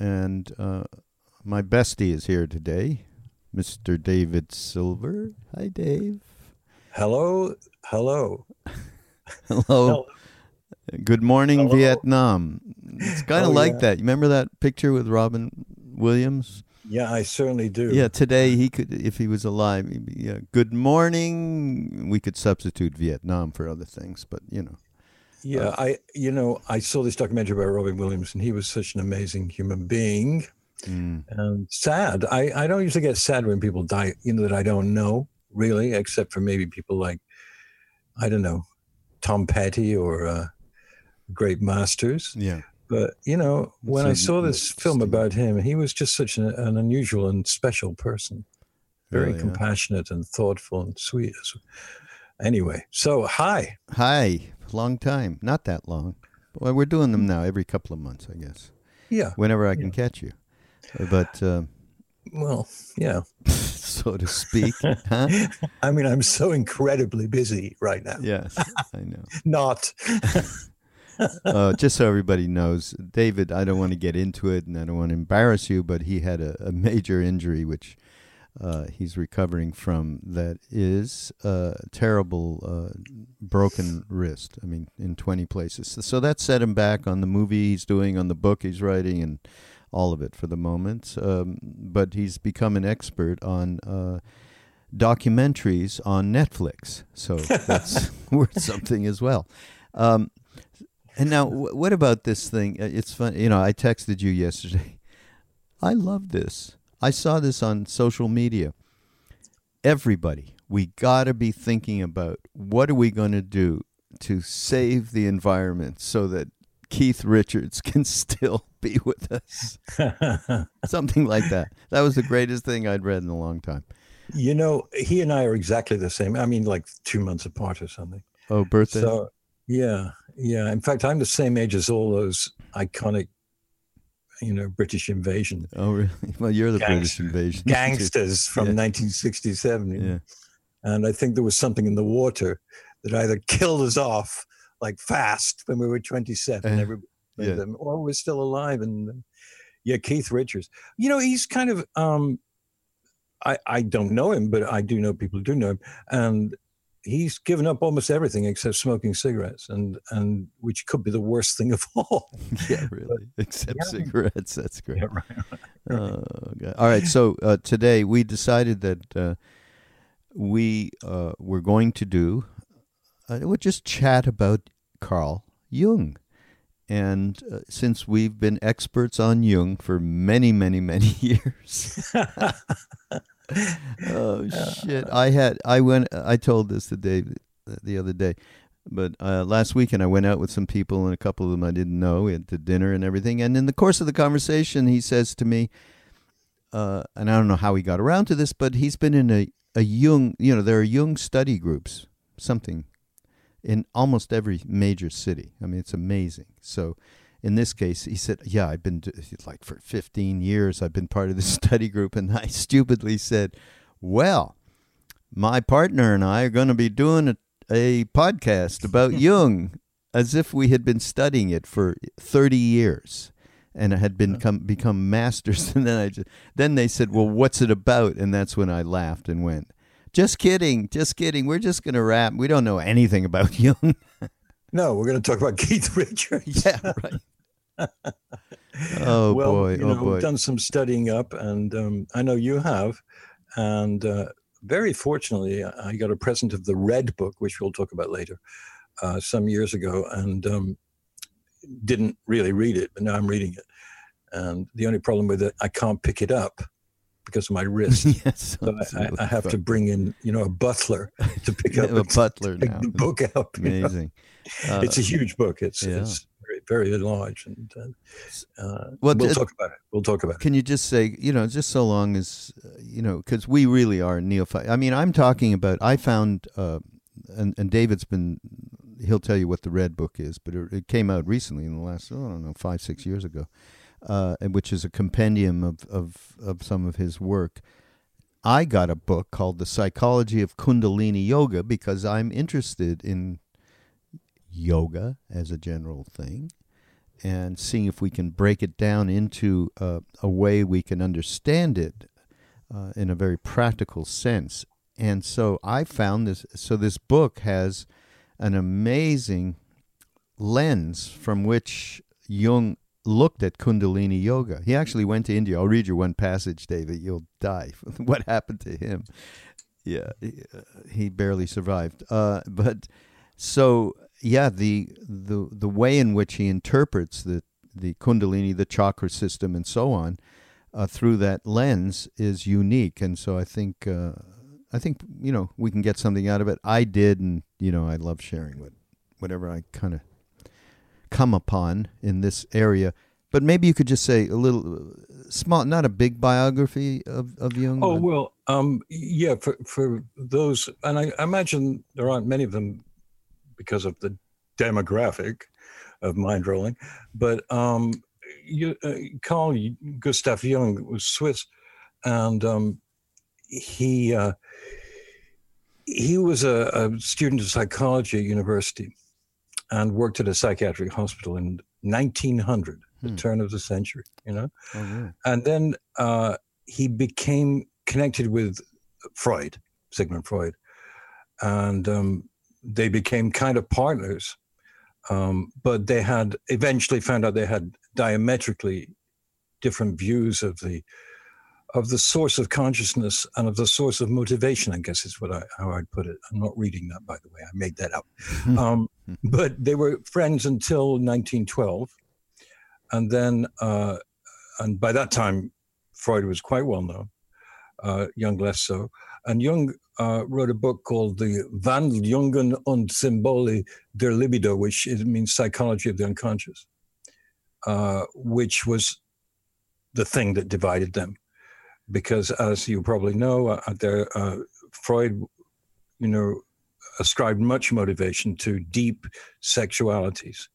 And uh, my bestie is here today, Mr. David Silver. Hi, Dave. Hello, hello. Hello. Good morning, Hello. Vietnam. It's kind of Oh, like yeah. that. You remember that picture with Robin Williams? Yeah, I certainly do. Yeah, today he could, if he was alive, he'd be, yeah, good morning. We could substitute Vietnam for other things, but you know. Yeah, I you know, I saw this documentary about Robin Williams and he was such an amazing human being Mm. and sad. I, I don't usually get sad when people die, you know, that I don't know really, except for maybe people like I don't know, Tom Petty or uh, Great Masters. Yeah. But you know, when I saw this uh, film about him, he was just such an, an unusual and special person. Very Really, yeah. compassionate and thoughtful and sweet. Anyway, so hi. Hi, long time. Not that long. Well, we're doing them now every couple of months, I guess. Yeah. Whenever I can catch you. But uh, Well, yeah. so to speak. huh? I mean, I'm so incredibly busy right now. Yes, I know. Not. Uh, just so everybody knows, David, I don't want to get into it and I don't want to embarrass you, but he had a, a major injury which uh, he's recovering from that is a terrible uh, broken wrist. I mean, in 20 places. So, so that set him back on the movie he's doing, on the book he's writing, and all of it for the moment. Um, but he's become an expert on. Uh, documentaries on Netflix. So that's worth something as well. Um, and now, wh- what about this thing? Uh, It's fun. You know, I texted you yesterday. I love this. I saw this on social media. Everybody, we got to be thinking about what are we going to do to save the environment so that Keith Richards can still be with us. Something like that. That was the greatest thing I'd read in a long time. you know, he and I are exactly the same. I mean, like two months apart or something. Oh, birthday. So, yeah, yeah. In fact, I'm the same age as all those iconic, you know, British invasion oh, really? Well, you're the British invasion. gangsters from Yeah. 1967. Yeah. And I think there was something in the water that either killed us off like fast when we were 27, Uh, everybody, yeah. them, or we're still alive. And yeah, Keith Richards. You know, he's kind of, um, I, I don't know him, but I do know people who do know him. And he's given up almost everything except smoking cigarettes, and, and which could be the worst thing of all. Yeah, really. Except yeah. cigarettes. That's great. Yeah, right. Oh, God. All right. So uh, today we decided that uh, we uh, were going to do, uh, we'll just chat about Carl Jung. And uh, since we've been experts on Jung for many, many, many years, oh shit! I had I went. I told this to Dave the other day, but uh, last weekend I went out with some people and a couple of them I didn't know. Had to dinner and everything. And in the course of the conversation, he says to me, uh, and I don't know how he got around to this, but he's been in a a Jung. You know, there are Jung study groups, something, in almost every major city. I mean, it's amazing. So. In this case, he said, "Yeah, I've been like for 15 years. I've been part of this study group." And I stupidly said, "Well, my partner and I are going to be doing a, a podcast about Jung as if we had been studying it for 30 years and had been come, become masters and then I just, then they said well what's it about and that's when I laughed and went just kidding just kidding we're just going to rap we don't know anything about Jung No, we're going to talk about Keith Richards. yeah right Oh well, boy! you oh know, boy! done some studying up, and um, I know you have. And uh, very fortunately, I got a present of the Red Book, which we'll talk about later, uh, some years ago, and um, didn't really read it, but now I'm reading it. And the only problem with it, I can't pick it up because of my wrist. yes, So I, I, have to bring in, you know, a butler to pick up a butler now. the book you know. Amazing. Uh, it's a huge book. It's, yeah. it's very, very large, and uh, uh, Well, we'll talk about it. We'll talk about it. Can you just say, you know, just so long as, uh, you know, because we really are neophyte. I mean, I'm talking about, I found, uh, and, and David's been, he'll tell you what the Red Book is, but it, it came out recently in the last, oh, I don't know, five, six years ago, uh, which is a compendium of, of, of some of his work. I got a book called The Psychology of Kundalini Yoga because I'm interested in yoga as a general thing and seeing if we can break it down into uh, a way we can understand it uh, in a very practical sense. And so I found this. So this book has an amazing lens from which Jung looked at Kundalini yoga. He actually went to India. I'll read you one passage, David. You'll die. what happened to him? Yeah, he, uh, he barely survived. Uh, but so yeah, the the the way in which he interprets the the Kundalini, the chakra system, and so on uh, through that lens is unique. And so I think uh, I think you know we can get something out of it. I did, and you know I love sharing what whatever I kind of come upon in this area. But maybe you could just say a little small, not a big biography of, of Jung. Oh well, um, yeah. For for those, and I, I imagine there aren't many of them because of the demographic of Mindrolling. But um, you, uh, Carl Gustav Jung was Swiss, and um, he uh, he was a, a student of psychology at university, and worked at a psychiatric hospital in 1900, the Hmm. turn of the century. You know oh, really? and then uh, he became connected with Freud, Sigmund Freud, and um, they became kind of partners. Um, but they had eventually found out they had diametrically different views of the of the source of consciousness and of the source of motivation. I guess is what I how I'd put it. I'm not reading that, by the way. I made that up. um, but they were friends until 1912, and then. Uh, and by that time, Freud was quite well known, uh, Jung less so. And Jung uh, wrote a book called The Wandlungen und Symbole der Libido, which means psychology of the unconscious, uh, which was the thing that divided them. Because as you probably know, uh, there, uh, Freud, you know, ascribed much motivation to deep sexualities.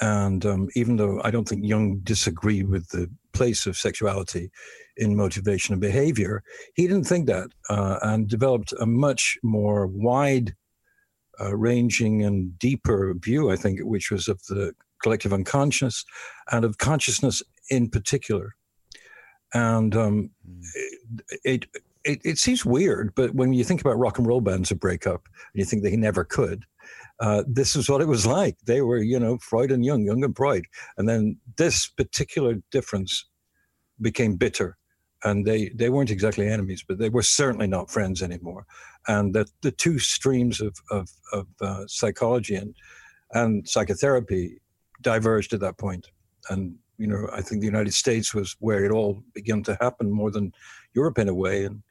And um, even though I don't think Jung disagreed with the place of sexuality in motivation and behavior, he didn't think that uh, and developed a much more wide uh, ranging and deeper view, I think, which was of the collective unconscious and of consciousness in particular. And um, it, it, it seems weird, but when you think about rock and roll bands that break up and you think they never could, uh, this is what it was like. They were, you know, Freud and Jung, Jung and Freud. And then this particular difference became bitter. And they, they weren't exactly enemies, but they were certainly not friends anymore. And that the two streams of, of, of uh, psychology and, and psychotherapy diverged at that point. And, you know, I think the United States was where it all began to happen more than Europe in a way. And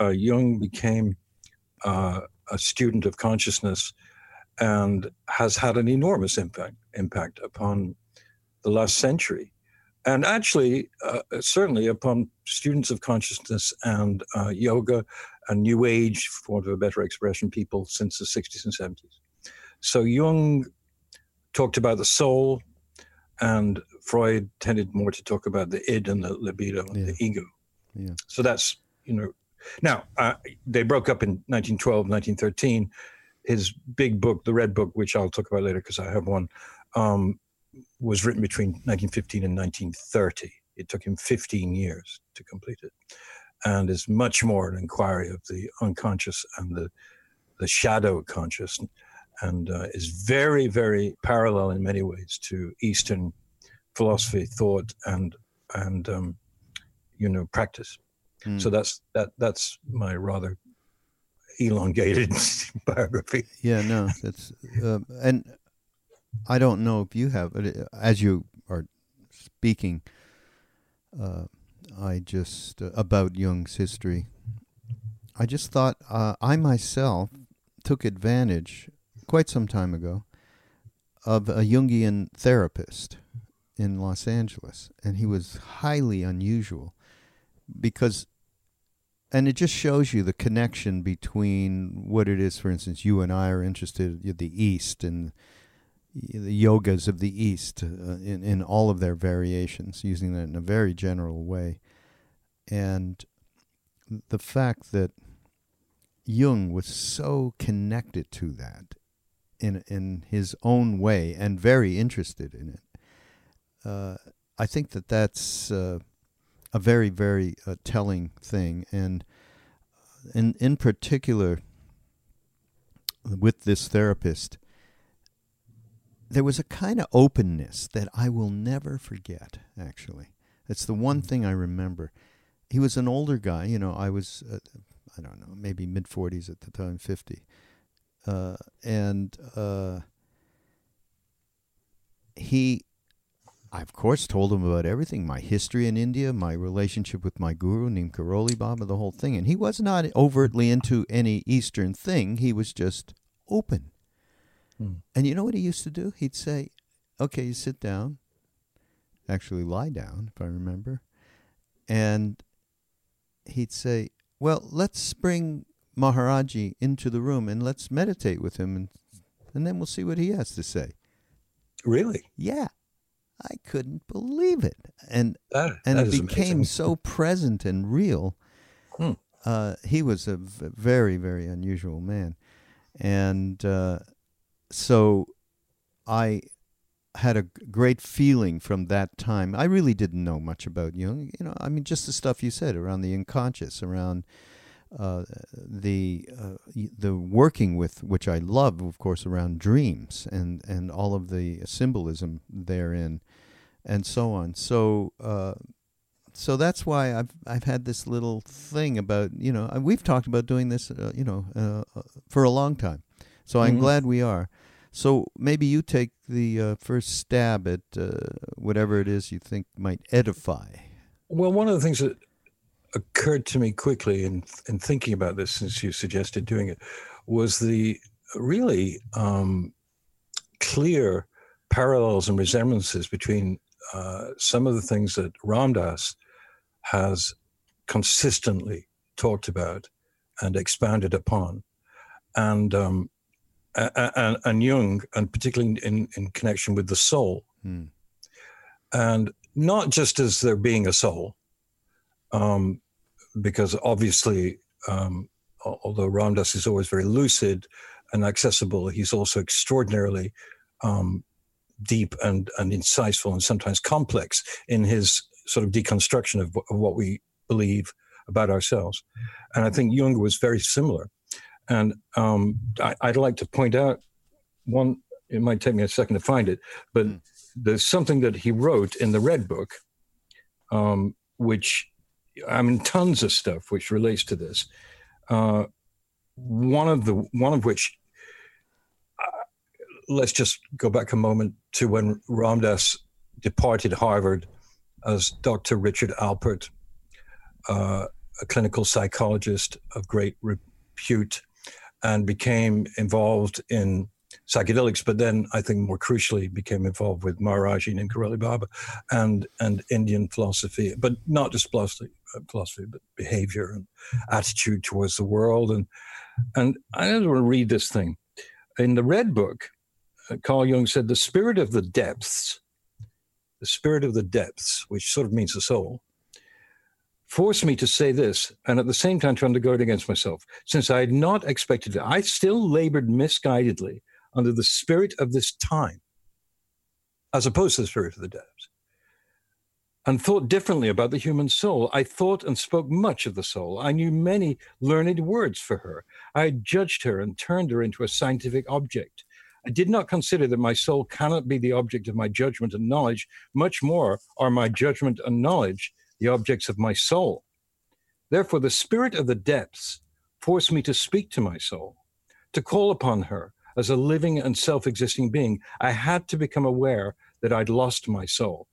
uh, Jung became uh, a student of consciousness and has had an enormous impact impact upon the last century, and actually uh, certainly upon students of consciousness and uh, yoga and New Age, for want of a better expression, people since the 60s and 70s. So Jung talked about the soul, and Freud tended more to talk about the id and the libido and Yeah. the ego. Yeah. So that's you know. Now uh, they broke up in 1912, 1913 his big book, the Red Book, which I'll talk about later because I have one, um, was written between 1915 and 1930. It took him 15 years to complete it, and is much more an inquiry of the unconscious and the the shadow conscious, and uh, is very, very parallel in many ways to Eastern philosophy, thought, and and um, you know practice. Mm. So that's that that's my rather elongated biography. Yeah, no, that's uh, and I don't know if you have, uh, as you are speaking, uh, I just uh, about Jung's history. I just thought uh, I myself took advantage quite some time ago of a Jungian therapist in Los Angeles, and he was highly unusual because and it just shows you the connection between what it is for instance you and I are interested in the east and the yogas of the east uh, in in all of their variations using that in a very general way. And the fact that Jung was so connected to that in in his own way and very interested in it uh, I think that that's uh, a very, very uh, telling thing. And in, in particular, with this therapist, there was a kind of openness that I will never forget, actually. It's the one thing I remember. He was an older guy, you know, I was, uh, I don't know, maybe mid 40s at the time, 50. Uh, and uh, he I, of course, told him about everything my history in India, my relationship with my guru, named Karoli Baba, the whole thing. And he was not overtly into any Eastern thing, he was just open. Hmm. And you know what he used to do? He'd say, Okay, you sit down, actually lie down, if I remember. And he'd say, Well, let's bring Maharaji into the room and let's meditate with him, and, and then we'll see what he has to say. Really? Yeah. I couldn't believe it, and that, and that it became amazing. so present and real. Hmm. Uh, he was a v- very very unusual man, and uh, so I had a great feeling from that time. I really didn't know much about Jung. You know, I mean, just the stuff you said around the unconscious, around uh, the uh, the working with which I love, of course, around dreams and and all of the symbolism therein, and so on. So. Uh, so that's why I've I've had this little thing about you know we've talked about doing this uh, you know uh, for a long time, so I'm mm-hmm. glad we are. So maybe you take the uh, first stab at whatever it is you think might edify. Well, one of the things that occurred to me quickly in in thinking about this since you suggested doing it was the really um, clear parallels and resemblances between uh, some of the things that Ram Dass has consistently talked about and expounded upon, and um, and, and Jung, and particularly in, in connection with the soul, hmm. and not just as there being a soul, um, because obviously, um, although Ram Dass is always very lucid and accessible, he's also extraordinarily um, deep and, and insightful and sometimes complex in his sort of deconstruction of, of what we believe about ourselves. And I think Jung was very similar. And um, I, would like to point out one, it might take me a second to find it, but mm. there's something that he wrote in the Red Book, um, which I mean, tons of stuff which relates to this. Uh, one of the one of which, uh, let's just go back a moment to when Ram Dass departed Harvard as Dr. Richard Alpert, uh, a clinical psychologist of great repute, and became involved in psychedelics, but then I think more crucially became involved with Maharaji and Karoli Baba and, and Indian philosophy, but not just philosophy, philosophy, but behavior and attitude towards the world. And, and I just want to read this thing. In the Red Book, uh, Carl Jung said, the spirit of the depths, the spirit of the depths, which sort of means the soul, forced me to say this and at the same time to undergo it against myself. Since I had not expected it, I still labored misguidedly under the spirit of this time, as opposed to the spirit of the depths, and thought differently about the human soul. I thought and spoke much of the soul. I knew many learned words for her. I judged her and turned her into a scientific object. I did not consider that my soul cannot be the object of my judgment and knowledge, much more are my judgment and knowledge the objects of my soul. Therefore, the spirit of the depths forced me to speak to my soul, to call upon her as a living and self existing being. I had to become aware that I'd lost my soul.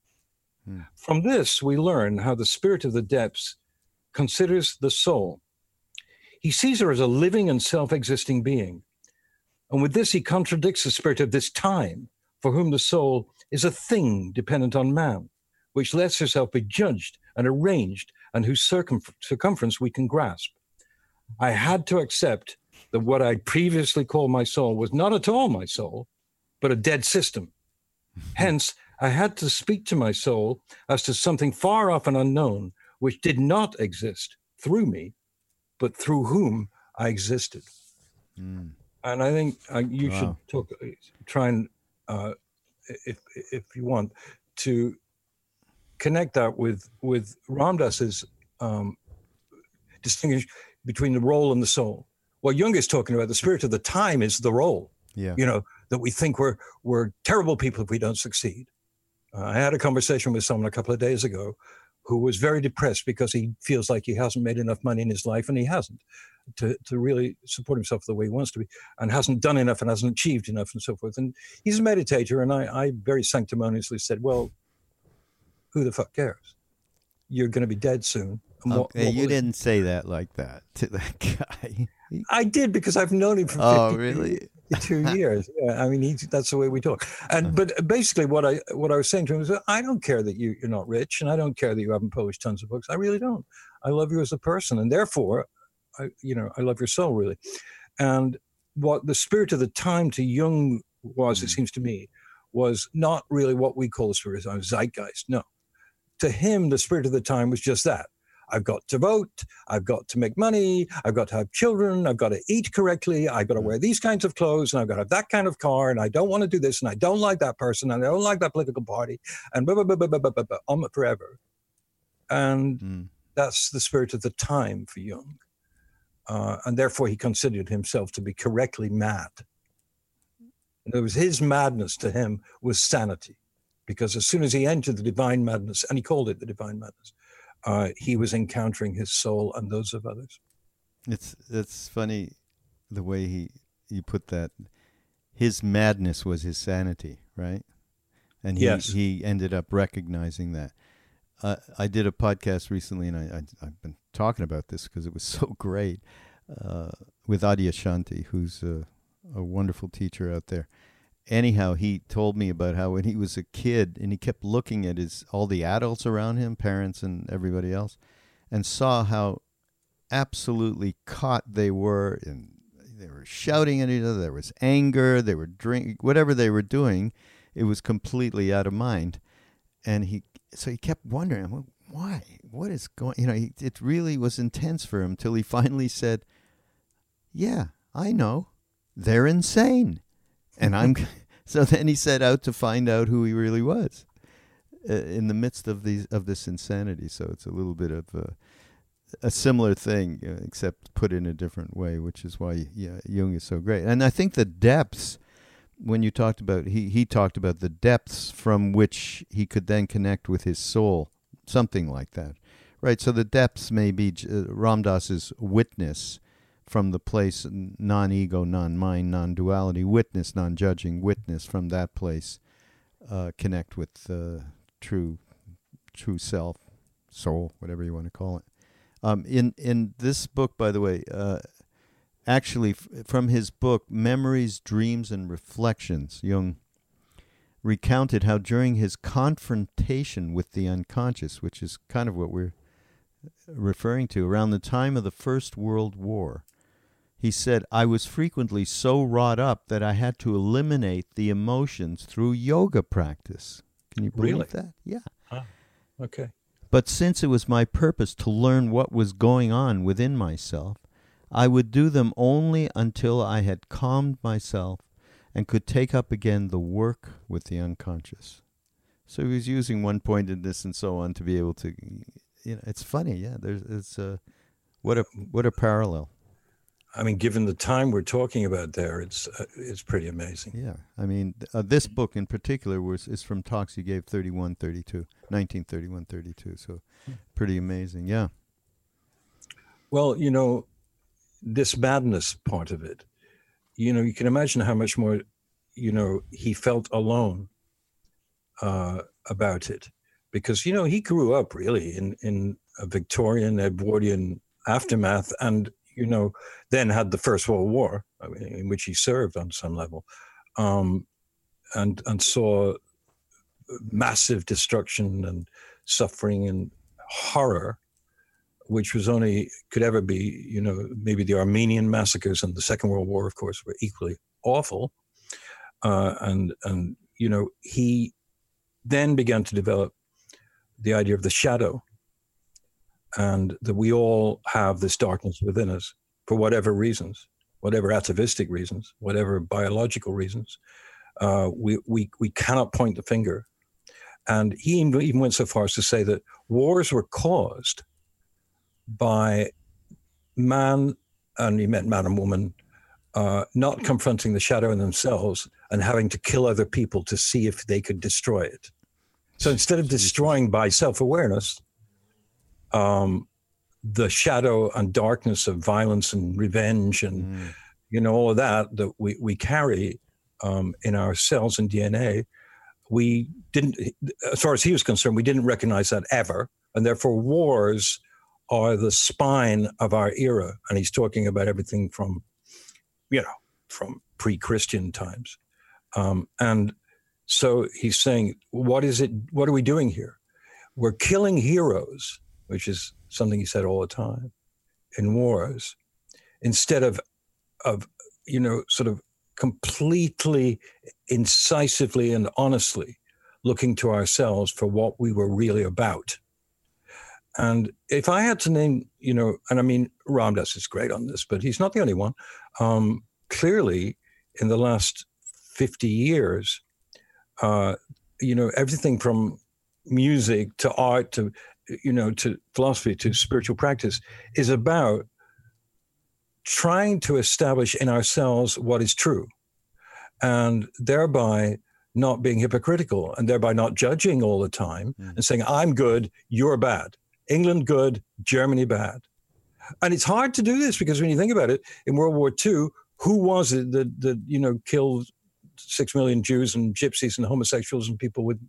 Hmm. From this, we learn how the spirit of the depths considers the soul. He sees her as a living and self existing being. And with this, he contradicts the spirit of this time, for whom the soul is a thing dependent on man, which lets herself be judged and arranged, and whose circum- circumference we can grasp. I had to accept that what I'd previously called my soul was not at all my soul, but a dead system. Hence, I had to speak to my soul as to something far off and unknown, which did not exist through me, but through whom I existed. Mm. And I think uh, you wow. should talk, uh, try and, uh, if if you want, to connect that with with Ram Dass's um, distinguish between the role and the soul. What Jung is talking about, the spirit of the time, is the role. Yeah. You know that we think we're we're terrible people if we don't succeed. Uh, I had a conversation with someone a couple of days ago who was very depressed because he feels like he hasn't made enough money in his life and he hasn't to, to really support himself the way he wants to be and hasn't done enough and hasn't achieved enough and so forth. And he's a meditator. And I, I very sanctimoniously said, well, who the fuck cares? You're going to be dead soon. What, okay, what you didn't say that like that to that guy. I did because I've known him for oh, really? Two years. Yeah, I mean, he, that's the way we talk. And uh-huh. but basically, what I what I was saying to him was, I don't care that you, you're not rich, and I don't care that you haven't published tons of books. I really don't. I love you as a person, and therefore, I you know I love your soul really. And what the spirit of the time to Jung was, it mm. seems to me, was not really what we call the spirit of time, zeitgeist. No, to him, the spirit of the time was just that I've got to vote. I've got to make money. I've got to have children. I've got to eat correctly. I've got to mm. wear these kinds of clothes and I've got to have that kind of car. And I don't want to do this and I don't like that person and I don't like that political party and blah, blah, blah, blah, blah, blah, blah, blah on forever. And mm. that's the spirit of the time for Jung. Uh, and therefore, he considered himself to be correctly mad. And it was his madness to him was sanity, because as soon as he entered the divine madness, and he called it the divine madness, uh, he was encountering his soul and those of others. It's it's funny the way he you put that. His madness was his sanity, right? And he yes. he ended up recognizing that. Uh, I did a podcast recently, and I, I have been talking about this because it was so great uh, with Adyashanti, who's a, a wonderful teacher out there anyhow, he told me about how when he was a kid and he kept looking at his all the adults around him, parents and everybody else, and saw how absolutely caught they were and they were shouting at each other. There was anger. They were drinking whatever they were doing. It was completely out of mind, and he so he kept wondering, why? What is going? You know, he, it really was intense for him till he finally said, "Yeah, I know. They're insane." And I'm so then he set out to find out who he really was uh, in the midst of these of this insanity. So it's a little bit of a, a similar thing, uh, except put in a different way, which is why yeah, Jung is so great. And I think the depths when you talked about he he talked about the depths from which he could then connect with his soul, something like that. Right, so the depths may be uh, Ram Dass's witness, from the place non ego, non mind, non duality, witness, non judging, witness from that place, uh, connect with uh, true, true self, soul, whatever you want to call it. Um, in in this book, by the way, uh, actually f- from his book Memories, Dreams, and Reflections, Jung recounted how during his confrontation with the unconscious, which is kind of what we're referring to, around the time of the First World War, he said, I was frequently so wrought up that I had to eliminate the emotions through yoga practice. Can you believe really? that? Yeah. Huh. Okay. But since it was my purpose to learn what was going on within myself, I would do them only until I had calmed myself and could take up again the work with the unconscious. So he was using one pointedness and so on to be able to, you know, it's funny, yeah. There's, it's a, what a, what a parallel. I mean, given the time we're talking about there, it's uh, it's pretty amazing. Yeah, I mean, uh, this book in particular was is from talks you gave 31, 32, 1931, 32. So, pretty amazing. Yeah. Well, you know, this madness part of it, you know, you can imagine how much more, you know, he felt alone uh, about it, because you know he grew up really in in a Victorian Edwardian aftermath, and you know, then had the First World War, in which he served on some level, um, and and saw massive destruction and suffering and horror, which was only could ever be, you know, maybe the Armenian massacres and the Second World War, of course, were equally awful, uh, and and you know he then began to develop the idea of the shadow and that we all have this darkness within us for whatever reasons, whatever atavistic reasons, whatever biological reasons. Uh, we, we, we cannot point the finger. And he even went so far as to say that wars were caused by man, and he meant man and woman, uh, not confronting the shadow in themselves and having to kill other people to see if they could destroy it. So instead of destroying by self awareness, um, the shadow and darkness of violence and revenge and mm. you know all of that that we, we carry um, in our cells and DNA, we didn't, as far as he was concerned, we didn't recognize that ever, and therefore wars are the spine of our era. And he's talking about everything from, you know, from pre-Christian times, um, and so he's saying, what is it? What are we doing here? We're killing heroes which is something he said all the time in wars, instead of of you know sort of completely incisively and honestly looking to ourselves for what we were really about. And if I had to name, you know, and I mean, Ram Dass is great on this, but he's not the only one. Um, clearly, in the last 50 years, uh, you know, everything from music to art to you know, to philosophy, to spiritual practice, is about trying to establish in ourselves what is true and thereby not being hypocritical and thereby not judging all the time mm. and saying, I'm good, you're bad. England good, Germany bad. And it's hard to do this because when you think about it, in World War II, who was it that, that you know, killed six million Jews and gypsies and homosexuals and people with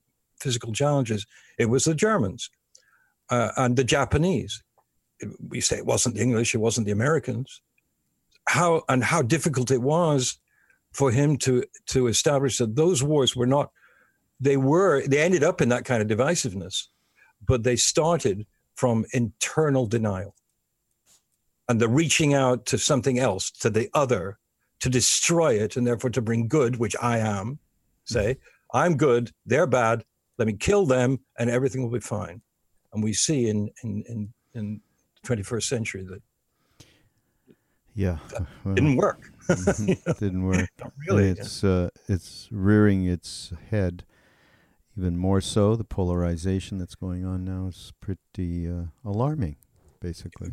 physical challenges? It was the Germans uh, and the Japanese. We say it wasn't the English, it wasn't the Americans. How and how difficult it was for him to to establish that those wars were not. They were. They ended up in that kind of divisiveness, but they started from internal denial and the reaching out to something else, to the other, to destroy it, and therefore to bring good, which I am. Say, I'm good, they're bad. Let me kill them, and everything will be fine and we see in in in, in the 21st century that yeah well, didn't work. mm-hmm. didn't work. Really it's uh, it's rearing its head even more so. The polarization that's going on now is pretty uh, alarming basically.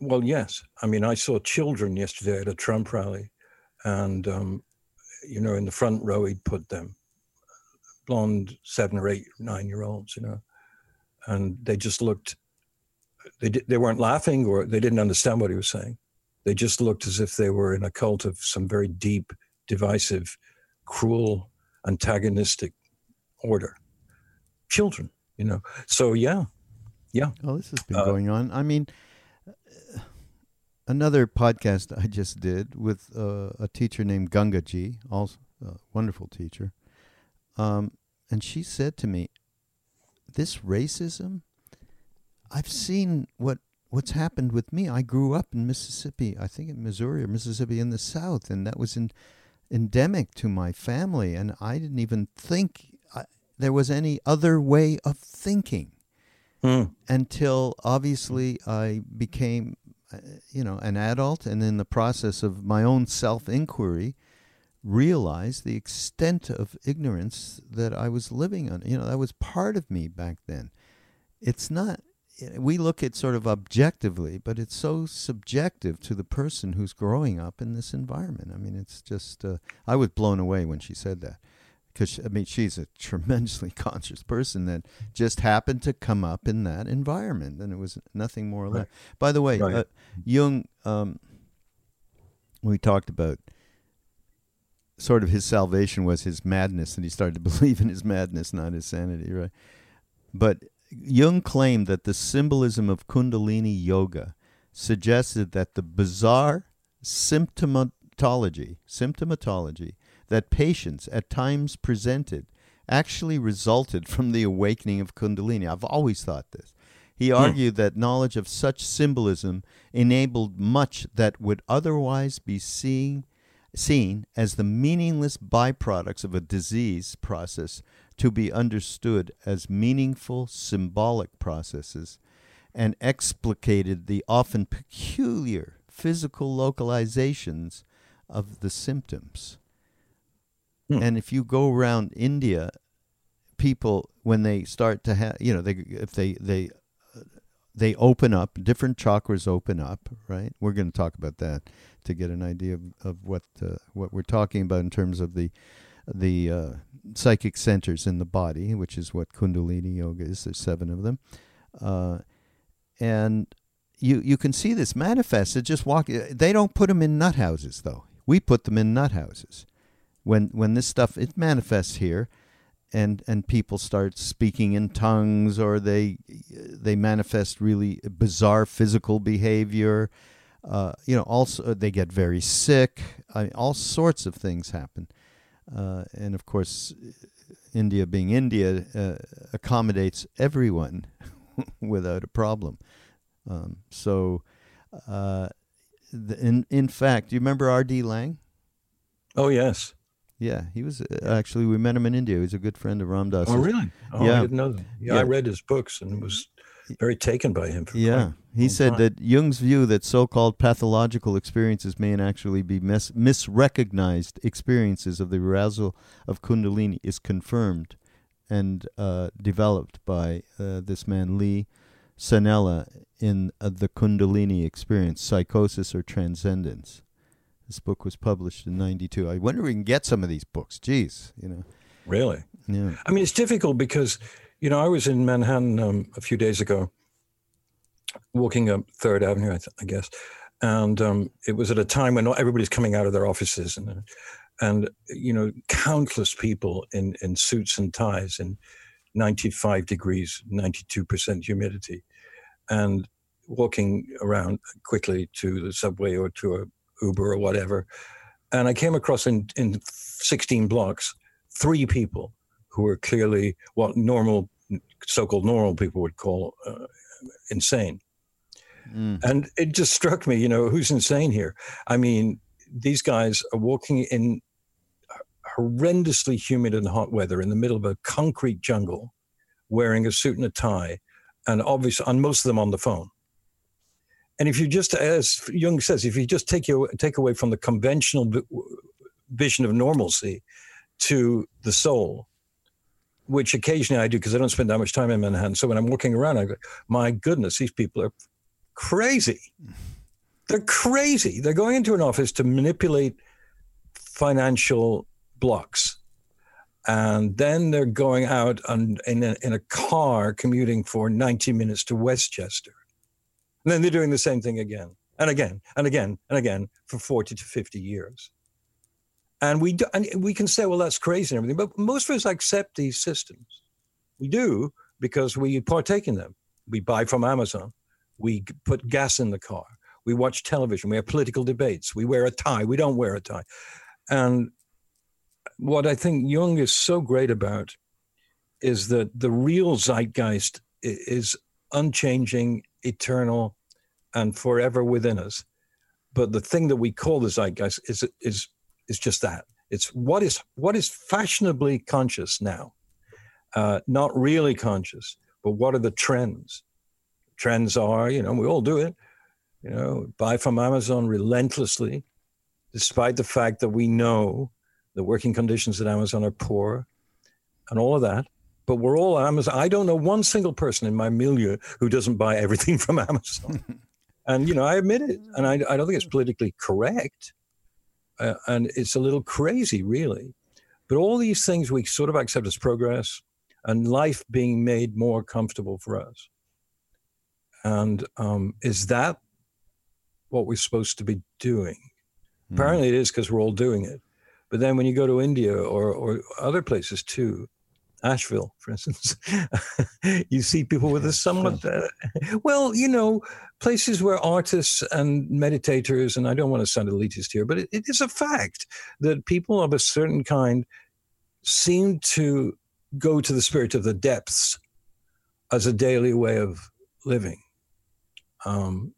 Well yes. I mean i saw children yesterday at a trump rally and um, you know in the front row he'd put them blonde seven or eight nine year olds you know and they just looked they they weren't laughing or they didn't understand what he was saying. They just looked as if they were in a cult of some very deep divisive cruel antagonistic order. Children you know. So yeah. Yeah. Oh this has been uh, going on. I mean another podcast i just did with uh, a teacher named Gangaji, also a wonderful teacher. Um, and she said to me this racism, I've seen what what's happened with me. I grew up in Mississippi, I think in Missouri or Mississippi in the South, and that was in, endemic to my family. And I didn't even think I, there was any other way of thinking mm. until obviously I became, uh, you know, an adult, and in the process of my own self inquiry, realize the extent of ignorance that I was living on. You know, that was part of me back then. It's not, we look at sort of objectively, but it's so subjective to the person who's growing up in this environment. I mean, it's just, uh, I was blown away when she said that. Because, I mean, she's a tremendously conscious person that just happened to come up in that environment, and it was nothing more or less. Right. By the way, right. uh, Jung, um, we talked about sort of his salvation was his madness, and he started to believe in his madness, not his sanity, right? But Jung claimed that the symbolism of Kundalini yoga suggested that the bizarre symptomatology, symptomatology that patients at times presented actually resulted from the awakening of Kundalini. I've always thought this. He hmm. argued that knowledge of such symbolism enabled much that would otherwise be seen, seen as the meaningless byproducts of a disease process to be understood as meaningful symbolic processes and explicated the often peculiar physical localizations of the symptoms. Hmm. And if you go around India, people when they start to have, you know, they if they they they open up, different chakras open up, right? We're going to talk about that to get an idea of, of what uh, what we're talking about in terms of the the uh, psychic centers in the body, which is what Kundalini Yoga is. There's seven of them, uh, and you you can see this manifested. Just walk. They don't put them in nut houses though. We put them in nut houses. When when this stuff it manifests here, and and people start speaking in tongues, or they they manifest really bizarre physical behavior. Uh, you know, also they get very sick. I mean, all sorts of things happen. Uh, and of course, India being India uh, accommodates everyone without a problem. Um, so, uh, the, in in fact, do you remember R.D. Laing? Oh yes. Yeah, he was uh, actually we met him in India. He was a good friend of Ram Dass. Oh really? Oh, yeah. I didn't know that. Yeah, yeah, I read his books and was very taken by him. yeah, he said time. that Jung's view that so-called pathological experiences may actually be mis- misrecognized experiences of the arousal of Kundalini is confirmed and uh, developed by uh, this man Lee Sannella in uh, the Kundalini experience, psychosis or transcendence. This book was published in '92. I wonder if we can get some of these books. Jeez, you know. Really? Yeah. I mean, it's difficult because you know, I was in Manhattan um, a few days ago, walking up Third Avenue, I, th- I guess, and um, it was at a time when not everybody's coming out of their offices, and and you know, countless people in in suits and ties in 95 degrees, 92 percent humidity, and walking around quickly to the subway or to a Uber or whatever, and I came across in in 16 blocks three people who were clearly what normal, so-called normal people would call uh, insane. Mm. And it just struck me, you know, who's insane here? I mean, these guys are walking in horrendously humid and hot weather in the middle of a concrete jungle, wearing a suit and a tie, and obviously, and most of them on the phone. And if you just, as Jung says, if you just take your take away from the conventional vision of normalcy to the soul, which occasionally I do because I don't spend that much time in Manhattan. So when I'm walking around, I go, my goodness, these people are crazy. They're crazy. They're going into an office to manipulate financial blocks. And then they're going out on, in, a, in a car commuting for 90 minutes to Westchester. And then they're doing the same thing again and again and again and again for 40 to 50 years. And we do, and we can say, well, that's crazy and everything, but most of us accept these systems. We do because we partake in them. We buy from Amazon. We put gas in the car. We watch television. We have political debates. We wear a tie. We don't wear a tie. And what I think Jung is so great about is that the real zeitgeist is unchanging, eternal, and forever within us. But the thing that we call the zeitgeist is is is just that. It's what is what is fashionably conscious now, uh, not really conscious, but what are the trends? Trends are, you know, we all do it. You know, buy from Amazon relentlessly, despite the fact that we know the working conditions at Amazon are poor, and all of that. but we're all Amazon. I don't know one single person in my milieu who doesn't buy everything from Amazon. and, you know, I admit it. And I, I don't think it's politically correct. Uh, and it's a little crazy, really. But all these things we sort of accept as progress and life being made more comfortable for us. And um, is that what we're supposed to be doing? Mm. Apparently, it is because we're all doing it. But then when you go to India or, or other places too, Asheville, for instance, you see people with a somewhat, uh, well, you know, places where artists and meditators, and I don't want to sound elitist here, but it, it is a fact that people of a certain kind seem to go to the spirit of the depths as a daily way of living. Um,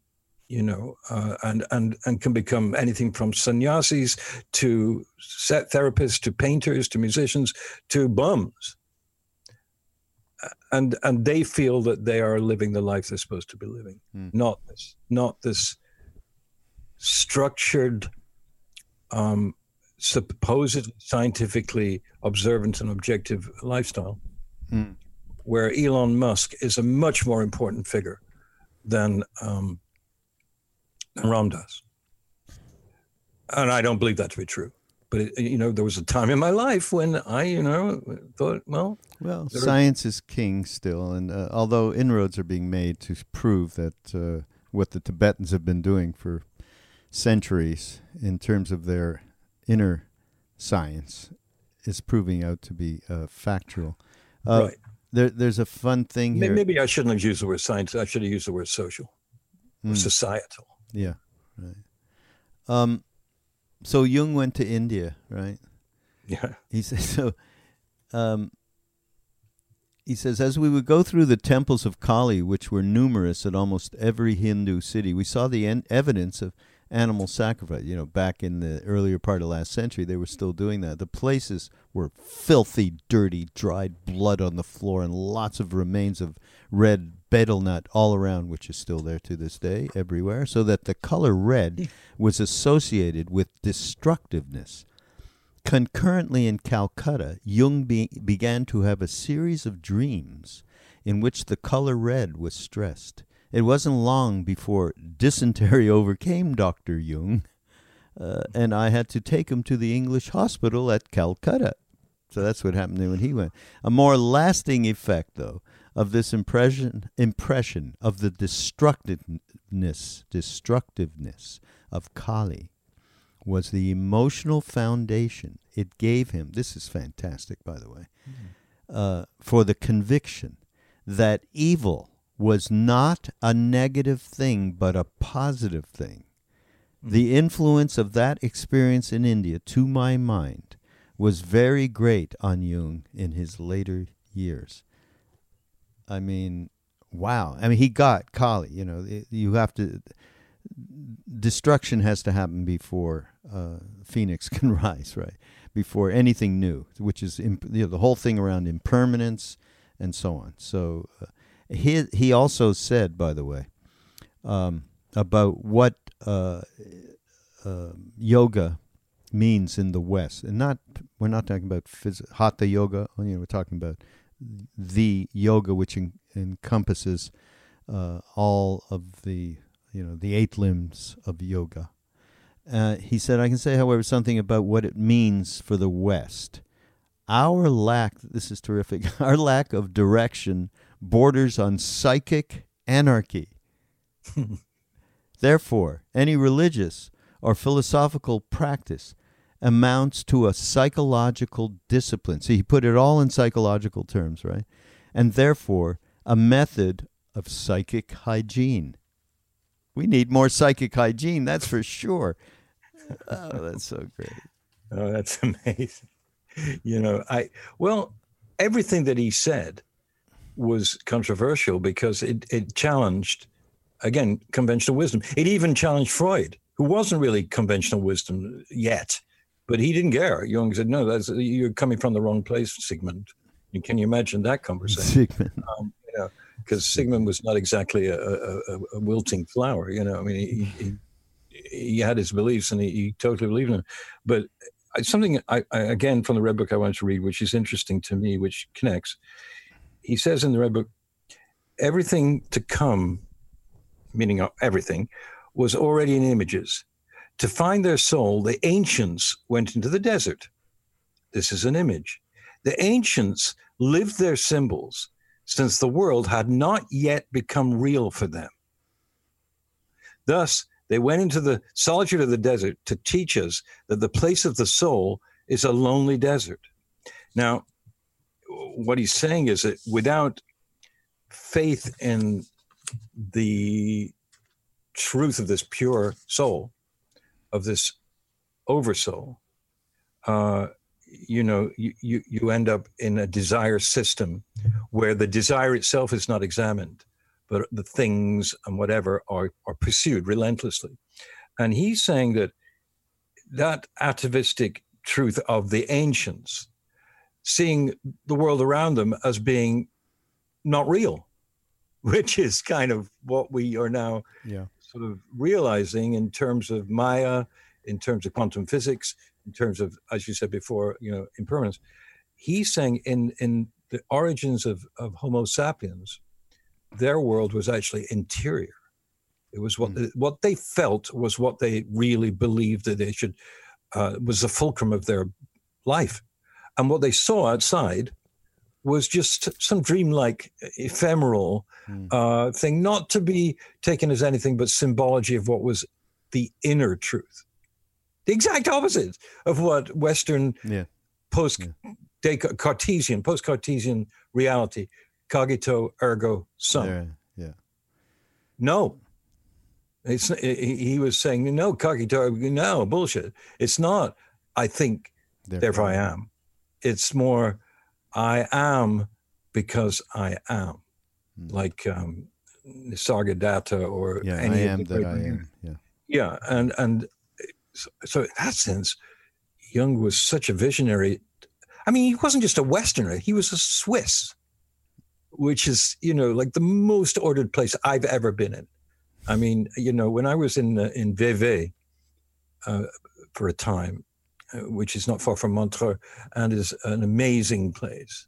you know, uh, and and and can become anything from sannyasis to set therapists to painters to musicians to bums. And and they feel that they are living the life they're supposed to be living, mm. not this, not this structured, um, supposedly scientifically observant and objective lifestyle, mm. where Elon Musk is a much more important figure than um, Ram Dass. And I don't believe that to be true. But it, you know, there was a time in my life when I, you know, thought, well, well, science is king still, and uh, although inroads are being made to prove that uh, what the Tibetans have been doing for centuries in terms of their inner science is proving out to be uh, factual. Uh, right. There, there's a fun thing here. Maybe I shouldn't have used the word science. I should have used the word social or mm. societal. Yeah, right. Um, so Jung went to India, right? Yeah. He says so. Um, he says, as we would go through the temples of Kali, which were numerous at almost every Hindu city, we saw the en- evidence of animal sacrifice. You know, back in the earlier part of last century, they were still doing that. The places were filthy, dirty, dried blood on the floor, and lots of remains of red betel nut all around, which is still there to this day everywhere, so that the color red was associated with destructiveness. Concurrently in Calcutta, Jung be- began to have a series of dreams in which the color red was stressed. It wasn't long before dysentery overcame Dr. Jung, uh, and I had to take him to the English hospital at Calcutta. So that's what happened there when he went. A more lasting effect, though, of this impression impression of the destructiveness destructiveness of Kali was the emotional foundation it gave him. This is fantastic, by the way, mm-hmm. uh, for the conviction that evil was not a negative thing, but a positive thing. Mm-hmm. The influence of that experience in India, to my mind, was very great on Jung in his later years. I mean, wow. I mean, he got Kali. You know, you have to. Destruction has to happen before uh, Phoenix can rise, right? Before anything new, which is imp- you know, the whole thing around impermanence and so on. So, uh, he he also said, by the way, um, about what uh, uh, yoga means in the West, and not we're not talking about phys- hatha yoga. You know, we're talking about the yoga, which en- encompasses uh, all of the you know the eight limbs of yoga. Uh, he said, I can say, however, something about what it means for the West. Our lack, this is terrific, our lack of direction borders on psychic anarchy. Therefore, any religious or philosophical practice amounts to a psychological discipline. See, he put it all in psychological terms, right? And therefore, a method of psychic hygiene. We need more psychic hygiene, that's for sure. Oh, that's so great. Oh, that's amazing. You know, I, well, everything that he said was controversial because it, it challenged, again, conventional wisdom. It even challenged Freud, who wasn't really conventional wisdom yet. But he didn't care. Jung said, "No, that's you're coming from the wrong place, Sigmund." And can you imagine that conversation? Sigmund. Um, you know, because Sigmund was not exactly a, a, a, wilting flower. You know, I mean, he, he, he had his beliefs and he, he, totally believed in them. But something I, I, again from the red book I wanted to read, which is interesting to me, which connects. He says in the red book, everything to come, meaning everything, was already in images. To find their soul, the ancients went into the desert. This is an image. The ancients lived their symbols since the world had not yet become real for them. Thus, they went into the solitude of the desert to teach us that the place of the soul is a lonely desert. Now, what he's saying is that without faith in the truth of this pure soul, of this oversoul, uh, you know, you, you, you end up in a desire system where the desire itself is not examined, but the things and whatever are, are pursued relentlessly. And he's saying that that atavistic truth of the ancients, seeing the world around them as being not real, which is kind of what we are now yeah. Sort of realizing in terms of Maya, in terms of quantum physics, in terms of, as you said before, you know, impermanence. He's saying in in the origins of, of Homo sapiens, their world was actually interior. It was what mm. what they felt was what they really believed that they should uh, was the fulcrum of their life, and what they saw outside was just some dreamlike, ephemeral mm. uh, thing, not to be taken as anything but symbology of what was the inner truth. The exact opposite of what Western yeah. post yeah. Cartesian, post Cartesian reality cogito ergo sum. Yeah, yeah. No. It's he was saying no cogito no bullshit. It's not I think therefore, therefore I am. It's more I am because I am. Hmm. Like um Nisargadatta or yeah, any I am that I am. Yeah. Yeah, and and so, so in that sense, Jung was such a visionary. I mean, he wasn't just a Westerner; he was a Swiss which is you know like the most ordered place I've ever been in. I mean, you know, when I was in uh, in Vevey uh, for a time, which is not far from Montreux, and is an amazing place,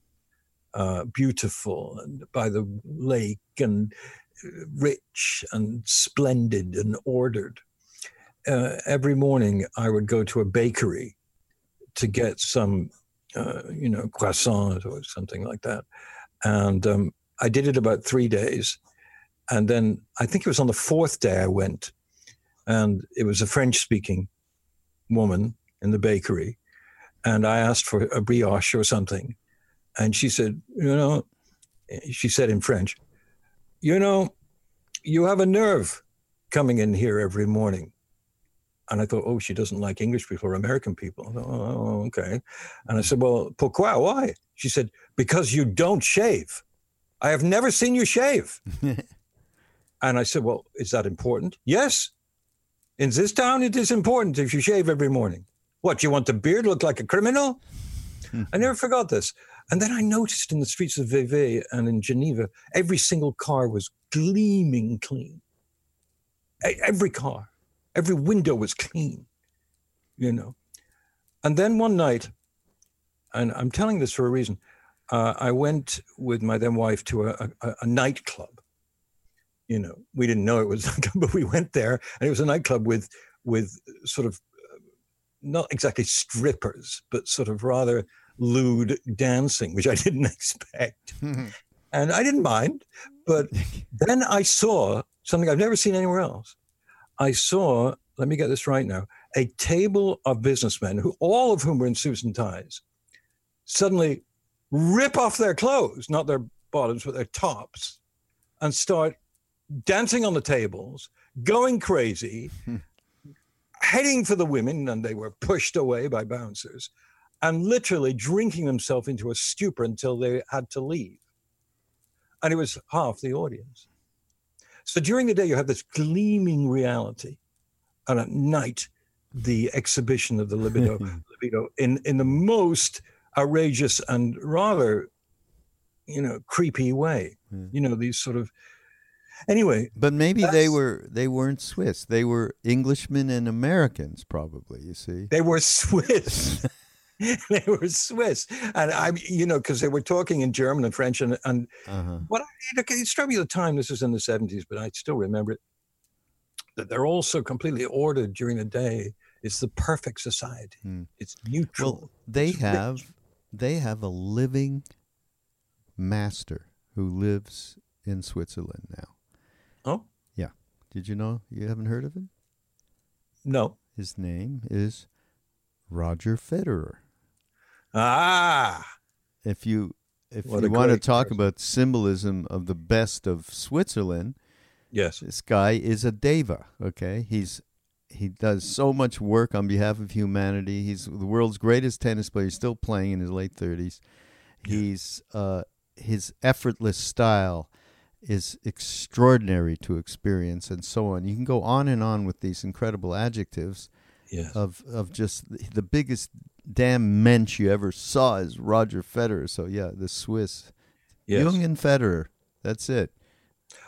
uh, beautiful and by the lake and uh, rich and splendid and ordered. Uh, every morning, I would go to a bakery to get some, you know, croissant or something like that and um, I did it about three days. And then I think it was on the fourth day I went, and it was a French speaking woman in the bakery. And I asked for a brioche or something. And she said, You know, she said in French, You know, you have a nerve coming in here every morning. And I thought, oh, she doesn't like English people or American people. Thought, oh, okay. And I said, well, pourquoi? Why? She said, because you don't shave. I have never seen you shave. and I said, well, is that important? Yes. In this town, it is important if you shave every morning. What, you want the beard look like a criminal? I never forgot this. And then I noticed in the streets of Vevey and in Geneva, every single car was gleaming clean. Every car. Every window was clean, you know. And then one night, and I'm telling this for a reason, uh, I went with my then wife to a, a, a, nightclub. You know, we didn't know it was, but we went there, and it was a nightclub with with sort of not exactly strippers, but sort of rather lewd dancing, which I didn't expect. and I didn't mind. But then I saw something I've never seen anywhere else. I saw, let me get this right now, a table of businessmen who all of whom were in suits and ties suddenly rip off their clothes, not their bottoms, but their tops, and start dancing on the tables, going crazy, heading for the women, and they were pushed away by bouncers, and literally drinking themselves into a stupor until they had to leave. And it was half the audience. So during the day, you have this gleaming reality, and at night, the exhibition of the libido, libido in, in the most outrageous and rather, you know, creepy way. Mm. You know, these sort of Anyway, But maybe they were they weren't Swiss. They were Englishmen and Americans, probably. You see. they were Swiss. they were Swiss, and I, you know, because they were talking in German and French, and and Uh-huh. what I, it, struck me at the time. This was in the seventies, but I still remember it. That they're all so completely ordered during the day. It's the perfect society. Hmm. It's neutral. Well, they It's rich. have they have a living master who lives in Switzerland now. Did you know? You haven't heard of him? no, His name is Roger Federer. ah, If you if What you want to talk person. about symbolism of the best of Switzerland, yes, this guy is a deva. Okay, he's he does so much work on behalf of humanity. He's the world's greatest tennis player. He's still playing in his late thirties. He's uh, his effortless style is extraordinary to experience, and so on. You can go on and on with these incredible adjectives yes. of of just the, biggest damn mensch you ever saw is Roger Federer. So yeah, the Swiss yes. Jung and Federer. That's it.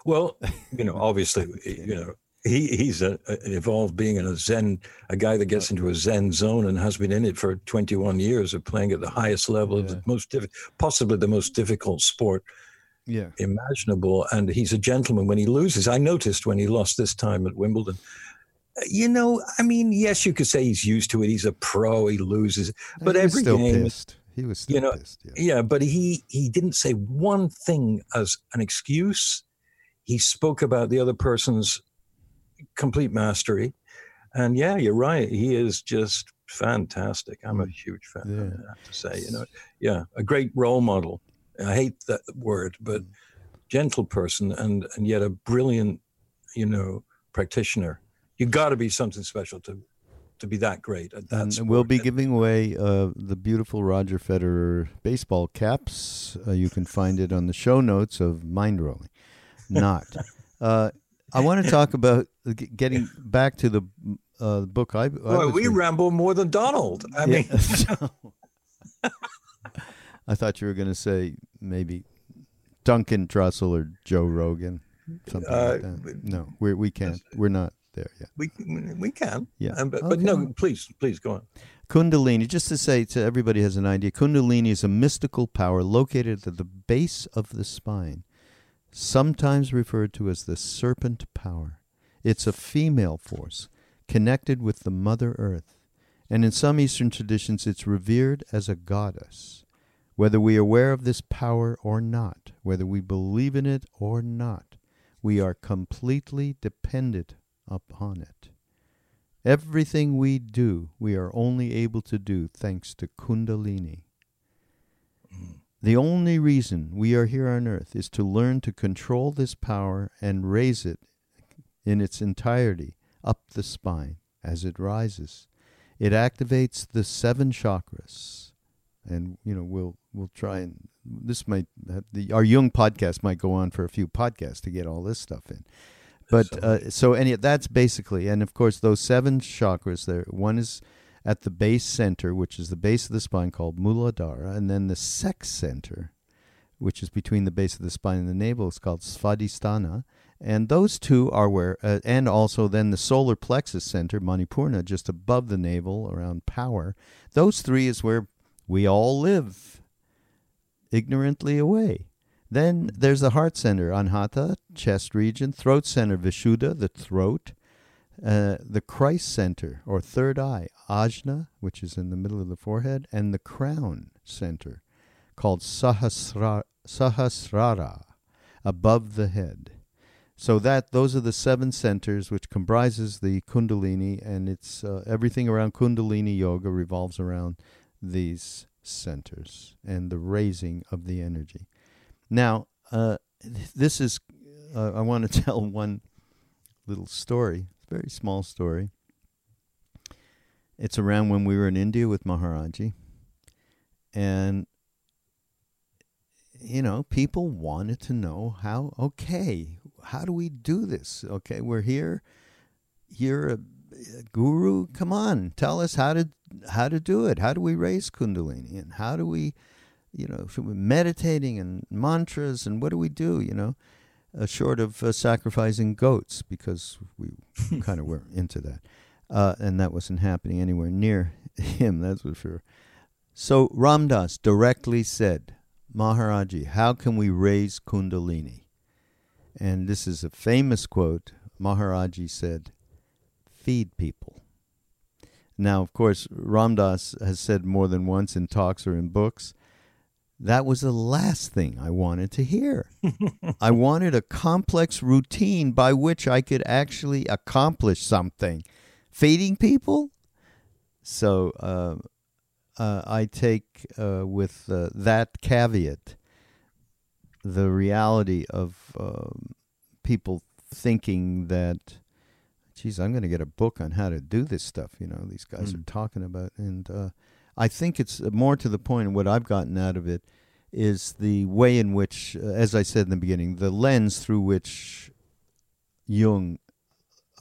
Well, you know, obviously, you know, he he's a, evolved being in a Zen, a guy that gets into a Zen zone and has been in it for 21 years of playing at the highest level of the most, diffi- possibly the most difficult sport Yeah. imaginable. And he's a gentleman when he loses. I noticed when he lost this time at Wimbledon. uh, You know, I mean, yes, you could say he's used to it. He's a pro. He loses, but he was every still game, pissed. He was still you know, pissed. Yeah. yeah, but he he didn't say one thing as an excuse. He spoke about the other person's complete mastery, and yeah, you're right. He is just fantastic. I'm a huge fan. Yeah. I have to say, you know, yeah, a great role model. I hate that word, but Mm. gentle person, and and yet a brilliant, you know, practitioner. You got to be something special to to be that great at that. And we'll be giving away uh, the beautiful Roger Federer baseball caps. Uh, you can find it on the show notes of Mindrolling. Not. uh, I want to talk about getting back to the uh, book I. I we reading. ramble more than Donald. I Yeah, mean, I thought you were going to say maybe Duncan Trussell or Joe Rogan, something Uh, like that. No, we we can't. We're not there yet. we we can. Yeah. Um, but, but no, please, please go on. Kundalini, just to say to everybody has an idea, Kundalini is a mystical power located at the base of the spine, sometimes referred to as the serpent power. It's a female force connected with the Mother Earth, and in some Eastern traditions, it's revered as a goddess. Whether we are aware of this power or not, whether we believe in it or not, we are completely dependent upon it. Everything we do, we are only able to do thanks to Kundalini. Mm. The only reason we are here on earth is to learn to control this power and raise it in its entirety up the spine as it rises. It activates the seven chakras. And you know we'll we'll try and this might the our Jung podcast might go on for a few podcasts to get all this stuff in. But uh, so any that's basically, and of course those seven chakras. There, one is at the base center, which is the base of the spine called Muladhara, and then the sex center, which is between the base of the spine and the navel, is called Svadhisthana. And those two are where, uh, and also then the solar plexus center, Manipurna, just above the navel around power. Those three is where we all live, ignorantly away. Then there's the heart center, Anhata, chest region, throat center, Vishuddha, the throat, uh, the Christ center, or third eye, Ajna, which is in the middle of the forehead, and the crown center, called Sahasra, Sahasrara, above the head. So that those are the seven centers which comprises the Kundalini, and it's uh, everything around Kundalini yoga revolves around these centers and the raising of the energy. Now, uh, this is, uh, I want to tell one little story, a very small story. It's around when we were in India with Maharaji. And, you know, people wanted to know how, okay, how do we do this? Okay, we're here. You're a guru. Come on, tell us how to how to do it. How do we raise kundalini? And how do we you know, should we meditating and mantras and what do we do, you know? uh, short of uh, sacrificing goats because we kind of were into that. Uh, and that wasn't happening anywhere near him, that's for sure. So Ram Dass directly said, Maharaji, how can we raise Kundalini? And this is a famous quote. Maharaji said, feed people. Now, of course, Ram Dass has said more than once in talks or in books that was the last thing I wanted to hear. I wanted a complex routine by which I could actually accomplish something. Feeding people? So uh, uh, I take uh, with uh, that caveat the reality of um, people thinking that, geez, I'm going to get a book on how to do this stuff. You know, these guys mm. are talking about. And uh, I think it's more to the point, what I've gotten out of it is the way in which, uh, as I said in the beginning, the lens through which Jung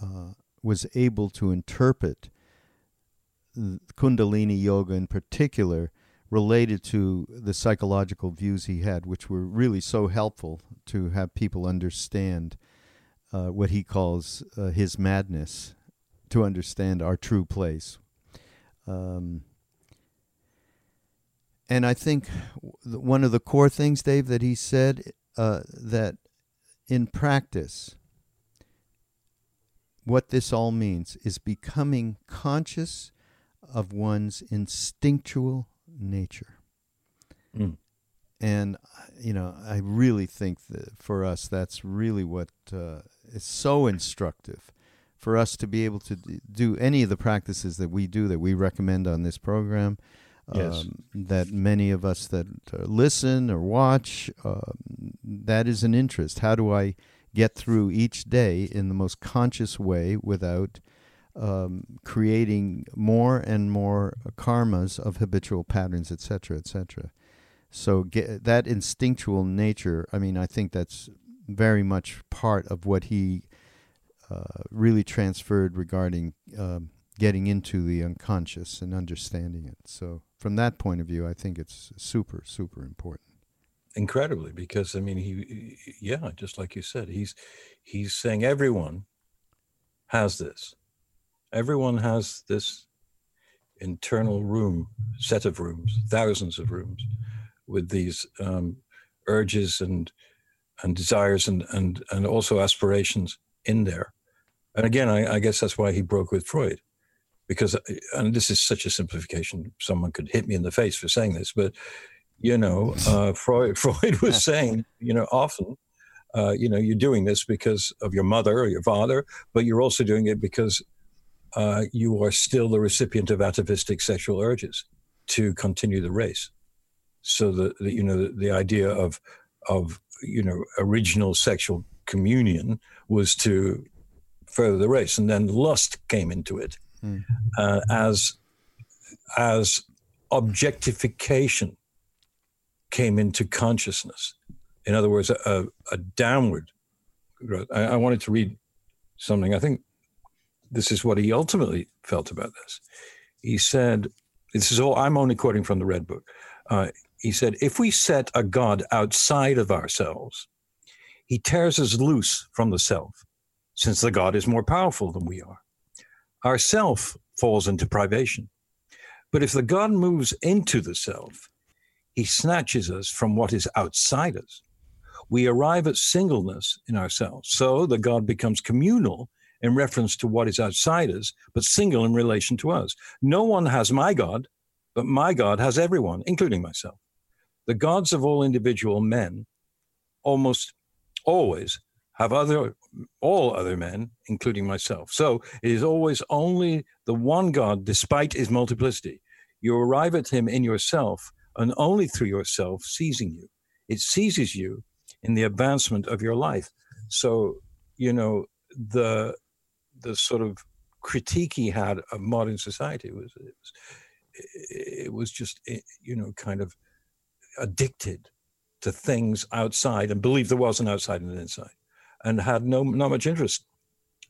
uh, was able to interpret Kundalini yoga in particular related to the psychological views he had, which were really so helpful to have people understand uh, what he calls uh, his madness, to understand our true place. Um, and I think one of the core things, Dave, that he said uh, that in practice, what this all means is becoming conscious of one's instinctual nature. Mm. And, you know, I really think that for us, that's really what uh, is so instructive for us to be able to do any of the practices that we do that we recommend on this program yes. um, that many of us that uh, listen or watch, uh, that is an interest. How do I get through each day in the most conscious way without um, creating more and more karmas of habitual patterns, etc., etc. So get, that instinctual nature. I mean, I think that's very much part of what he uh, really transferred regarding um, getting into the unconscious and understanding it. So from that point of view, I think it's super, super important. Incredibly, because I mean, he, yeah, just like you said, he's he's saying everyone has this. Everyone has this internal room, set of rooms, thousands of rooms, with these um, urges and and desires and and and also aspirations in there. And again, I, I guess that's why he broke with Freud because and this is such a simplification someone could hit me in the face for saying this but you know uh, freud freud was saying you know often uh, you know you're doing this because of your mother or your father but you're also doing it because uh, you are still the recipient of atavistic sexual urges to continue the race so the, the you know the, the idea of of you know original sexual communion was to further the race and then lust came into it mm. uh, as as objectification came into consciousness. In other words, a, a downward growth. I, I, wanted to read something. I think this is what he ultimately felt about this. He said, "This is all. I'm only quoting from the Red Book." Uh, he said, "If we set a God outside of ourselves, he tears us loose from the self, since the God is more powerful than we are our self falls into privation. But if the God moves into the self, he snatches us from what is outside us. We arrive at singleness in ourselves. So the God becomes communal in reference to what is outside us, but single in relation to us. No one has my God, but my God has everyone, including myself. The gods of all individual men almost always have other all other men, including myself. So it is always only the one God, despite his multiplicity. You arrive at him in yourself, and only through yourself seizing you. It seizes you in the advancement of your life. So, you know, the the sort of critique he had of modern society was it was, it was just you know kind of addicted to things outside and believed there was an outside and an inside and had no not much interest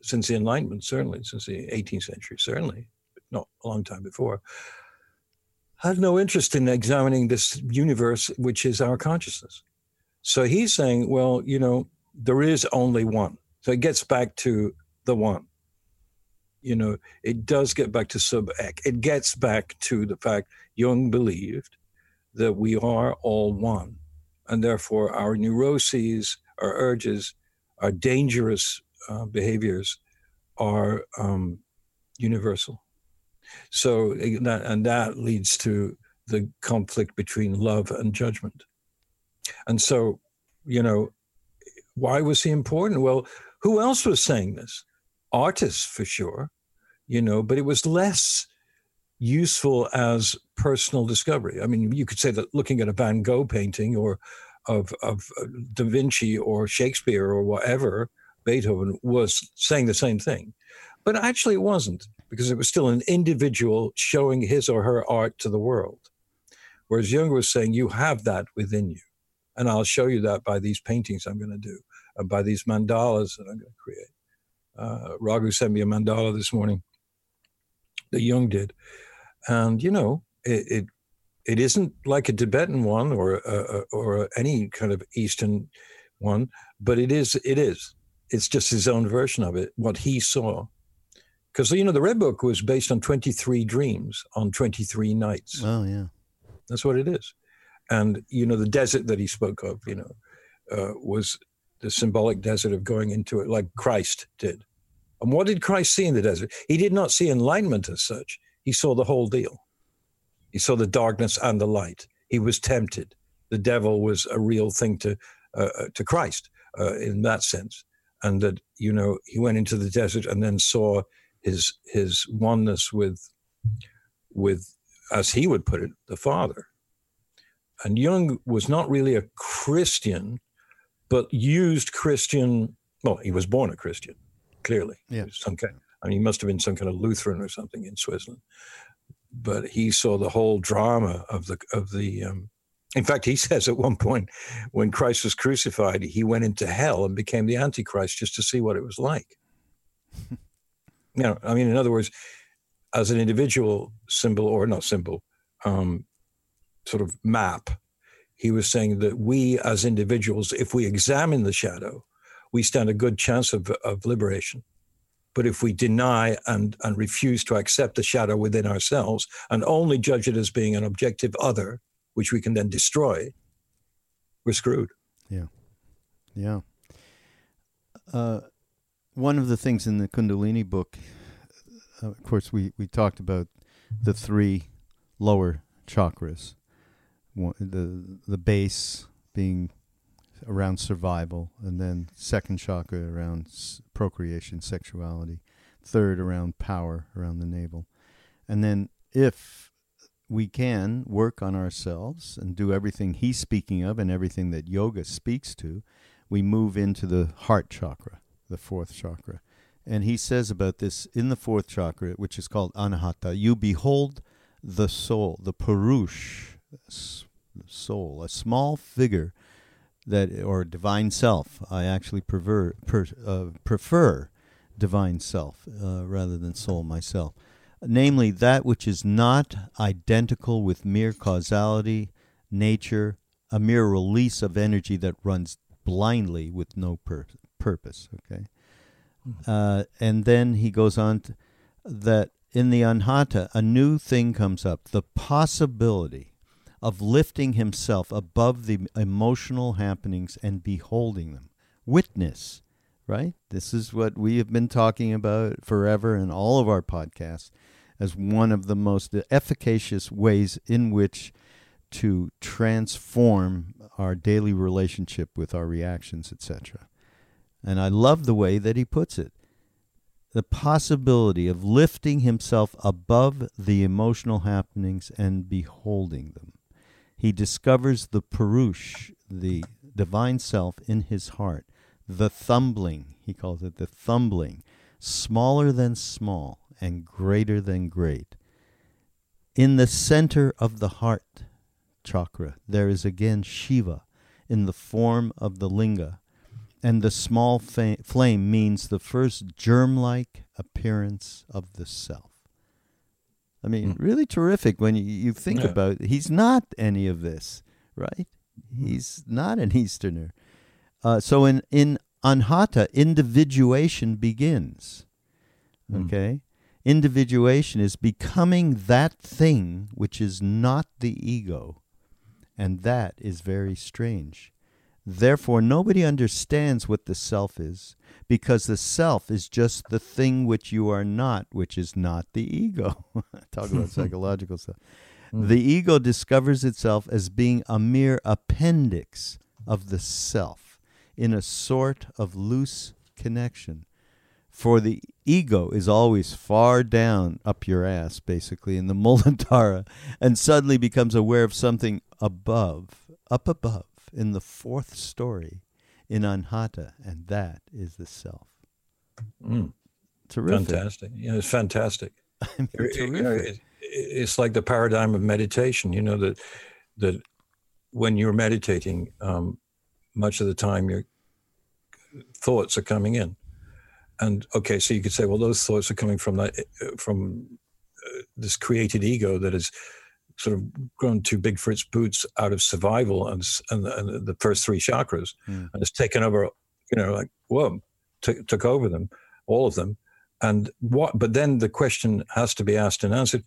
since the Enlightenment, certainly since the 18th century, certainly, not a long time before. Had no interest in examining this universe, which is our consciousness. So he's saying, well, you know, There is only one. So it gets back to the one. You know, it does get back to sub. It gets back to the fact Jung believed that we are all one. And therefore, our neuroses, our urges, our dangerous uh, behaviors are um, universal. So, and that leads to the conflict between love and judgment. And so, you know, why was he important? Well, who else was saying this? Artists, for sure, you know, but it was less useful as personal discovery. I mean, you could say that looking at a Van Gogh painting or of, of uh, Da Vinci or Shakespeare or whatever, Beethoven was saying the same thing. But actually, it wasn't because it was still an individual showing his or her art to the world. Whereas Jung was saying, You have that within you. And I'll show you that by these paintings I'm going to do, and by these mandalas that I'm going to create. Uh, Raghu sent me a mandala this morning that Jung did. And, you know, it, it, it isn't like a Tibetan one or, uh, or any kind of Eastern one, but it is, it is. It's just his own version of it, what he saw. Because, you know, the Red Book was based on 23 dreams on 23 nights. Oh, yeah. That's what it is. And, you know, the desert that he spoke of, you know, uh, was the symbolic desert of going into it like Christ did. And what did Christ see in the desert? He did not see enlightenment as such. He saw the whole deal. He saw the darkness and the light. He was tempted. The devil was a real thing to uh, uh to Christ uh, in that sense, and that you know he went into the desert and then saw his his oneness with with as he would put it the Father. And Jung was not really a Christian, but used Christian. Well, he was born a Christian, clearly. Yeah. Some kind, I mean, he must have been some kind of Lutheran or something in Switzerland. But he saw the whole drama of the of the. Um, in fact, he says at one point, when Christ was crucified, he went into hell and became the Antichrist just to see what it was like. you know, I mean, in other words, as an individual symbol or not symbol, um, sort of map, he was saying that we as individuals, if we examine the shadow, we stand a good chance of, of liberation. But if we deny and, and refuse to accept the shadow within ourselves and only judge it as being an objective other, which we can then destroy, we're screwed. Yeah. Yeah. Uh, one of the things in the Kundalini book, uh, of course, we, we talked about the three lower chakras. One, the the base being around survival, and then second chakra around s- procreation, sexuality, third around power, around the navel, and then if we can work on ourselves and do everything he's speaking of and everything that yoga speaks to, we move into the heart chakra, the fourth chakra. And he says about this in the fourth chakra, which is called anahata, you behold the soul, the purush, soul, a small figure that, or divine self. I actually prefer, per, uh, prefer divine self uh, rather than soul myself. Namely, that which is not identical with mere causality, nature, a mere release of energy that runs blindly with no pur- purpose. Okay, uh, and then he goes on that in the anhata, a new thing comes up: the possibility of lifting himself above the emotional happenings and beholding them. Witness, right? This is what we have been talking about forever in all of our podcasts as one of the most efficacious ways in which to transform our daily relationship with our reactions, etc. And I love the way that he puts it. The possibility of lifting himself above the emotional happenings and beholding them. He discovers the Purush, the divine self, in his heart. The thumbling, he calls it the thumbling, smaller than small and greater than great. In the center of the heart chakra, there is again Shiva in the form of the linga, and the small fa- flame means the first germ like appearance of the self. I mean, Hmm. really terrific when you, you think Yeah. about He's not any of this, right? Hmm. He's not an Easterner. Uh, so in in anhata, individuation begins. Mm. Okay, individuation is becoming that thing which is not the ego, and that is very strange. Therefore, nobody understands what the self is, because the self is just the thing which you are not, which is not the ego. Talk about psychological stuff. Mm. The ego discovers itself as being a mere appendix of the self in a sort of loose connection. For the ego is always far down up your ass, basically, in the Muladhara, and suddenly becomes aware of something above, up above, in the fourth story in Anhata, and that is the self. Mm. Terrific. Fantastic. Yeah, it's fantastic. I mean, It- you know, it- it's like the paradigm of meditation. You know that that when you're meditating, um, much of the time your thoughts are coming in, and okay, so you could say, well, those thoughts are coming from that from uh, this created ego that has sort of grown too big for its boots out of survival and and, and the first three chakras, and it's taken over. You know, like whoa, took took over them, all of them, and what? But then the question has to be asked and answered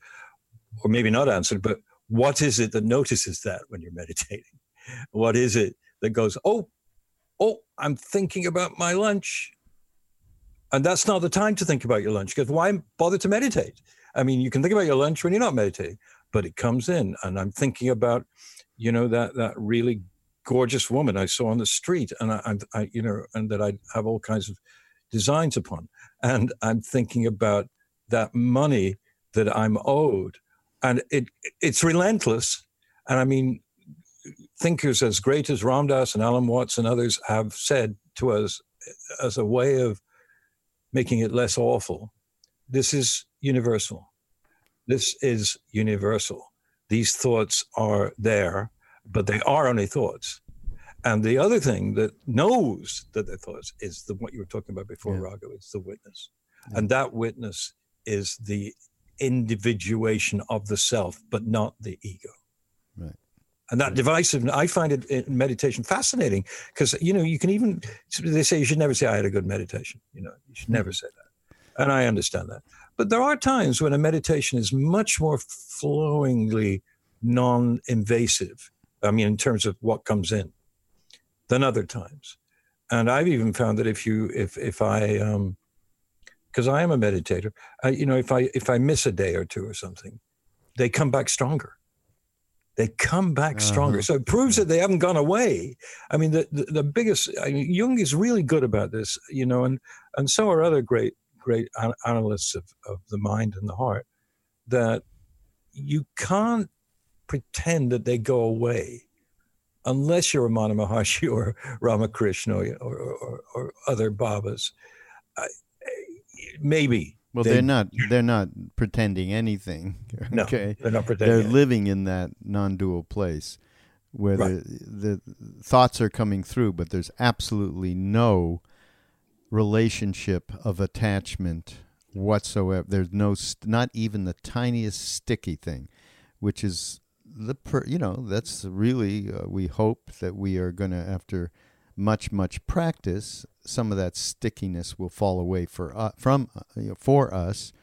or maybe not answered, but what is it that notices that when you're meditating? What is it that goes, oh, oh, I'm thinking about my lunch? And that's not the time to think about your lunch because why bother to meditate? I mean, you can think about your lunch when you're not meditating, but it comes in, and I'm thinking about, you know, that that really gorgeous woman I saw on the street, and I, I, I you know, and that I have all kinds of designs upon, and I'm thinking about that money that I'm owed and it it's relentless. And I mean, thinkers as great as Ram Dass and Alan Watts and others have said to us as a way of making it less awful. This is universal. This is universal. These thoughts are there, but they are only thoughts. And the other thing that knows that they're thoughts is the what you were talking about before, Yeah. Raghu. It's the witness, Yeah. and that witness is the individuation of the self, but not the ego. Right. And that divisive, I find it in meditation fascinating because, you know, you can even, they say you should never say, I had a good meditation. You know, you should never mm-hmm. say that. And I understand that. But there are times when a meditation is much more flowingly non invasive. I mean, in terms of what comes in than other times. And I've even found that if you, if, if I, um, because I am a meditator, I, you know, if I if I miss a day or two or something, they come back stronger. They come back stronger. Uh-huh. So it proves that they haven't gone away. I mean, the, the, the biggest I mean, Jung is really good about this, you know, and and so are other great great an- analysts of, of the mind and the heart. That you can't pretend that they go away unless you're a Ramana Maharshi or Ramakrishna or, or, or, or other Babas. I, maybe Well, they- are not. They're not pretending anything. No, okay, they're not pretending. they're pretending. living in that non-dual place where Right. the, the thoughts are coming through, but there's absolutely no relationship of attachment whatsoever. There's no, st- not even the tiniest sticky thing, which is the per, you know that's really uh, we hope that we are going to after much much practice some of that stickiness will fall away for uh, from uh, you know, for us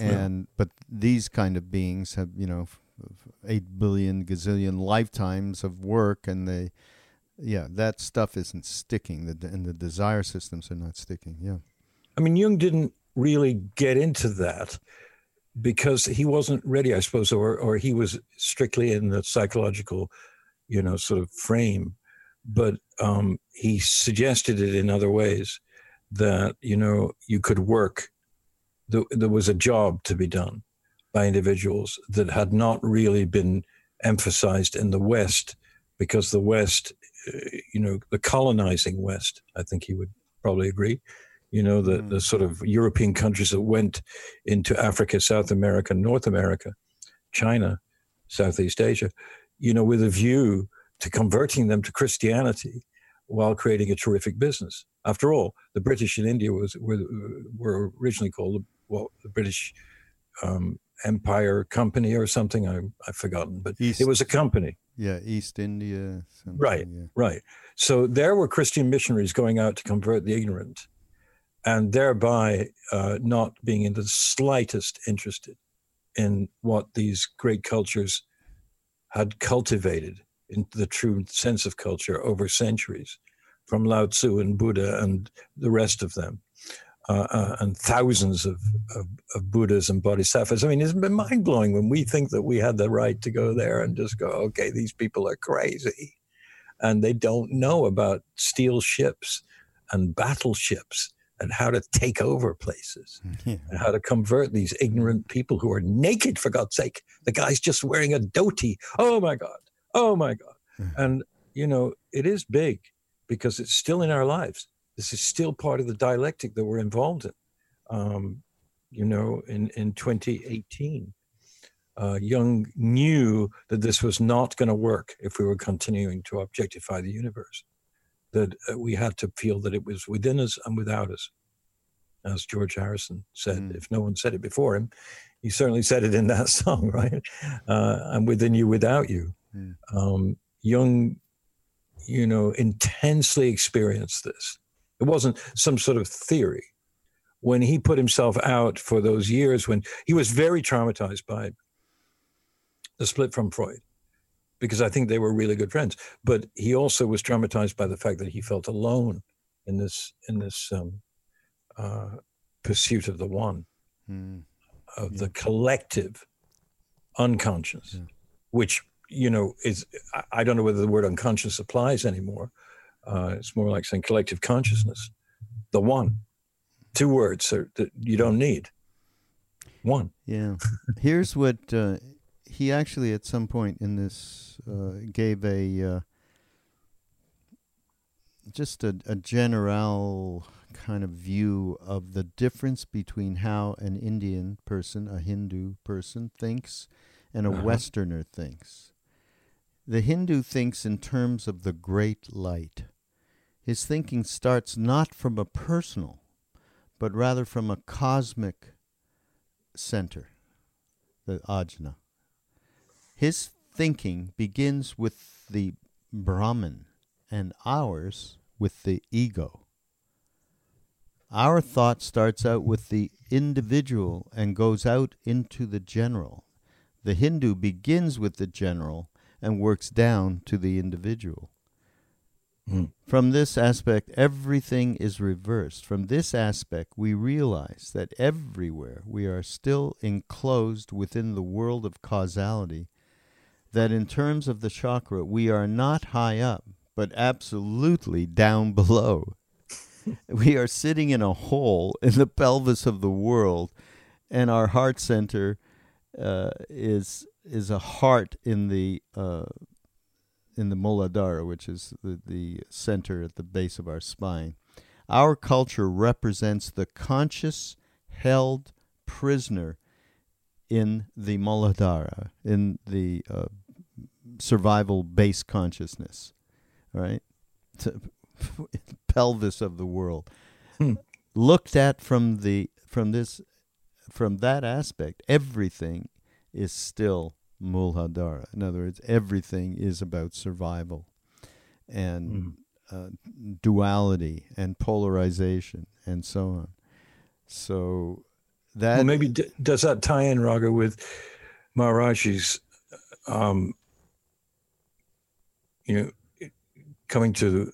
and but these kind of beings have you know f- f- 8 billion gazillion lifetimes of work and they yeah that stuff isn't sticking the and the desire systems are not sticking yeah I mean, Jung didn't really get into that because he wasn't ready, I suppose, or or he was strictly in the psychological, you know, sort of frame. But um, he suggested it in other ways that you know you could work. There, there was a job to be done by individuals that had not really been emphasized in the West, because the West, you know, the colonizing West, I think he would probably agree, you know, the, Mm. the sort of European countries that went into Africa, South America, North America, China, Southeast Asia, you know, with a view to converting them to Christianity while creating a terrific business. After all, the British in India was were, were originally called well, the British um, Empire Company or something. I, I've forgotten, but East- it was a company. Yeah, East India. Right. Yeah. Right. So there were Christian missionaries going out to convert the ignorant and thereby uh, not being in the slightest interested in what these great cultures had cultivated in the true sense of culture over centuries from Lao Tzu and Buddha and the rest of them. Uh, uh, and thousands of, of, of Buddhas and Bodhisattvas. I mean, it's been mind blowing when we think that we had the right to go there and just go, okay, these people are crazy and they don't know about steel ships and battleships and how to take over places Yeah. and how to convert these ignorant people who are naked for God's sake. The guy's just wearing a dhoti. Oh my God. Oh my God. And, you know, it is big because it's still in our lives. This is still part of the dialectic that we're involved in. Um, you know, in, in 2018, uh, Jung knew that this was not going to work if we were continuing to objectify the universe, that uh, we had to feel that it was within us and without us. As George Harrison said, Mm. if no one said it before him, he certainly said it in that song, right? Uh, I'm within you, without you. Mm. Um, Jung, you know, intensely experienced this. It wasn't some sort of theory. When he put himself out for those years, when he was very traumatized by the split from Freud, because I think they were really good friends. But he also was traumatized by the fact that he felt alone in this in this um, uh, pursuit of the one, Mm. of the collective unconscious, Yeah. which you know is I don't know whether the word unconscious applies anymore. Uh, it's more like saying collective consciousness, the one. Two words are, that you don't need. One. Yeah. Here's what uh, he actually, at some point in this, uh, gave a uh, just a, a general kind of view of the difference between how an Indian person, a Hindu person, thinks and a Uh-huh. Westerner thinks. The Hindu thinks in terms of the great light. His thinking starts not from a personal, but rather from a cosmic center, the ajna. His thinking begins with the Brahman and ours with the ego. Our thought starts out with the individual and goes out into the general. The Hindu begins with the general and works down to the individual. Mm. From this aspect, everything is reversed. From this aspect, we realize that everywhere we are still enclosed within the world of causality, that in terms of the chakra, we are not high up, but absolutely down below. we are sitting in a hole in the pelvis of the world, and our heart center uh, is is a heart in the uh, in the Muladhara, which is the, the center at the base of our spine. Our culture represents the conscious held prisoner in the Muladhara, in the uh, survival base consciousness, right? To- pelvis of the world. Hmm. Looked at from the from this from that aspect, everything is still Muladhara. In other words, everything is about survival and uh, duality and polarization and so on. So that well, maybe d- does that tie in, Raghu, with Maharaji's, um, you know, coming to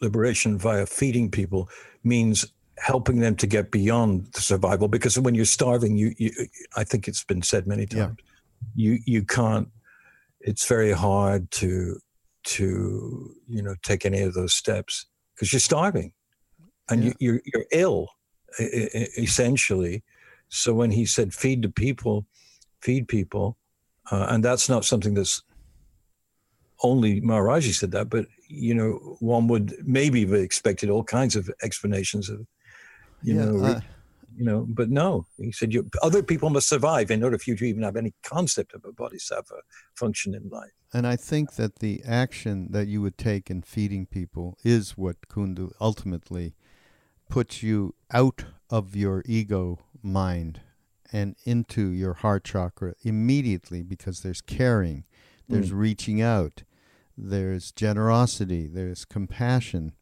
liberation via feeding people means helping them to get beyond the survival because when you're starving you, you i think it's been said many Yeah. You you can't it's very hard to to you know take any of those steps because you're starving and Yeah. you, you're you're ill essentially so when he said feed the people feed people uh, and that's not something that's only Maharaji said that, but you know, one would maybe have expected all kinds of explanations of, you yeah, know, uh, you know, but no, he said you, other people must survive in order for you to even have any concept of a bodhisattva function in life. And I think that the action that you would take in feeding people is what Kundu ultimately puts you out of your ego mind and into your heart chakra immediately because there's caring, there's mm. reaching out, there's generosity, there's compassion.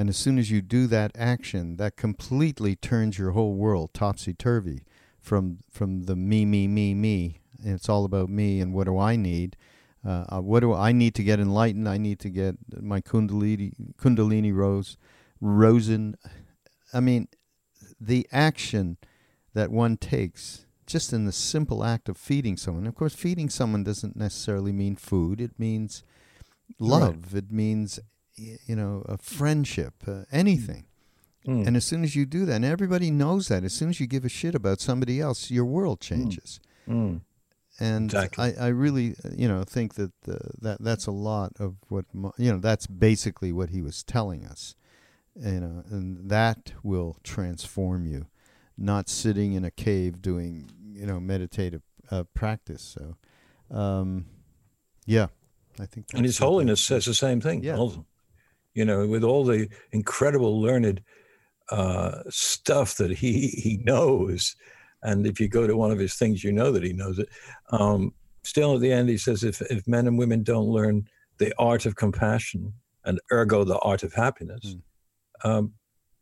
And as soon as you do that action, that completely turns your whole world topsy turvy from from the me, me, me, me. And it's all about me and what do I need. Uh, uh, what do I need to get enlightened? I need to get my kundalini kundalini rose, rosen. I mean, the action that one takes just in the simple act of feeding someone. Of course, feeding someone doesn't necessarily mean food. It means love. Right. It means you know a friendship, uh, anything. Mm. And as soon as you do that, and everybody knows that, as soon as you give a shit about somebody else, your world mm. changes. Mm. And exactly. I, I really, you know, think that uh, that that's a lot of what you know. That's basically what he was telling us, you know, and that will transform you not sitting in a cave doing you know meditative uh, practice. So, um, yeah, I think. And His Holiness says the same thing. Yeah. Also. You know, with all the incredible learned uh, stuff that he he knows, and if you go to one of his things, you know that he knows it. Um, still, at the end, he says, if if men and women don't learn the art of compassion and ergo the art of happiness, mm. um,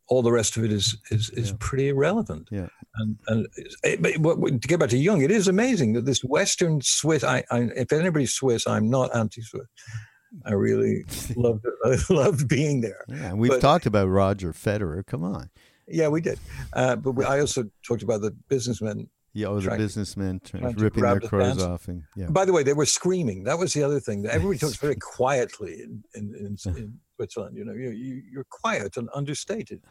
all the rest of it is is, is yeah. pretty irrelevant. Yeah. And and it, but to get back to Jung, it is amazing that this Western Swiss. I, I if anybody's Swiss, I'm not anti-Swiss. I really loved. I loved being there. Yeah, we've but, talked about Roger Federer. Come on. Yeah, we did. Uh, but we, I also talked about the businessmen yeah, oh, the businessmen trying, ripping their clothes off. And, yeah. By the way, they were screaming. That was the other thing. Everybody talks very quietly in, in, in, in Switzerland. You know, you, you, you're quiet and understated.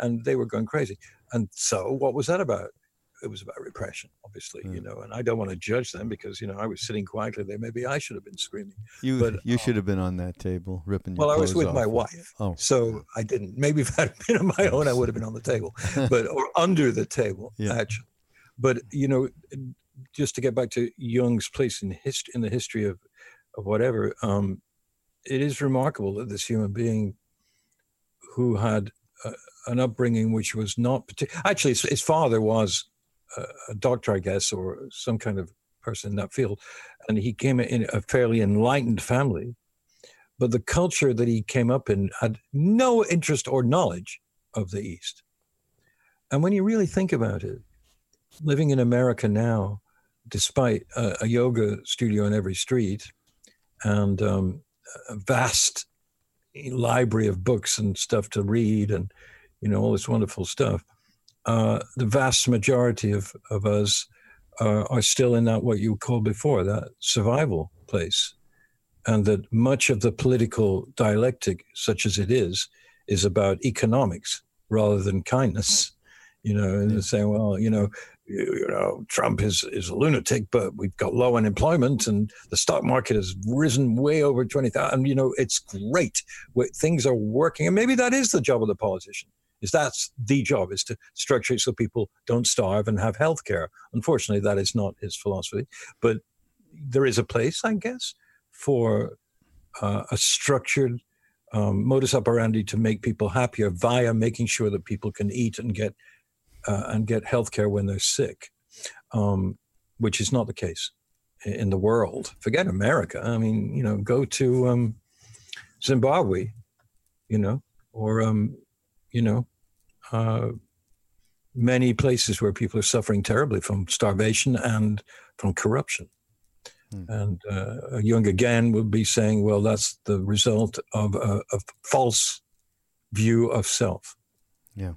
And they were going crazy. And so what was that about? It was about repression, obviously, you know, and I don't want to judge them because, you know, I was sitting quietly there. Maybe I should have been screaming. You, but, you um, should have been on that table ripping Well, I was with off. my wife. Oh. So I didn't. Maybe if I'd been on my own, I would have been on the table, but, or under the table, yeah. actually. But you know, just to get back to Jung's place in history in the history of of whatever, um, it is remarkable that this human being who had uh, an upbringing which was not particular. Actually, his, his father was a, doctor, I guess, or some kind of person in that field, and he came in a fairly enlightened family. But the culture that he came up in had no interest or knowledge of the East. And when you really think about it, living in America now, despite a, a yoga studio on every street and um, a vast library of books and stuff to read and you know all this wonderful stuff uh, the vast majority of, of us uh, are still in that what you called before that survival place and that much of the political dialectic such as it is is about economics rather than kindness you know and yeah. saying well you know you know, Trump is, is a lunatic, but we've got low unemployment and the stock market has risen way over 20,000. You know, it's great. Things are working. And maybe that is the job of the politician, is that's the job, is to structure it so people don't starve and have health care. Unfortunately, that is not his philosophy. But there is a place, I guess, for uh, a structured um, modus operandi to make people happier via making sure that people can eat and get uh, and get health care when they're sick, um, which is not the case in the world. Forget America. I mean, you know, go to um, Zimbabwe, you know, or, um, you know, uh, many places where people are suffering terribly from starvation and from corruption. Mm. And uh, Jung again would be saying, well, that's the result of a, a false view of self. Yeah.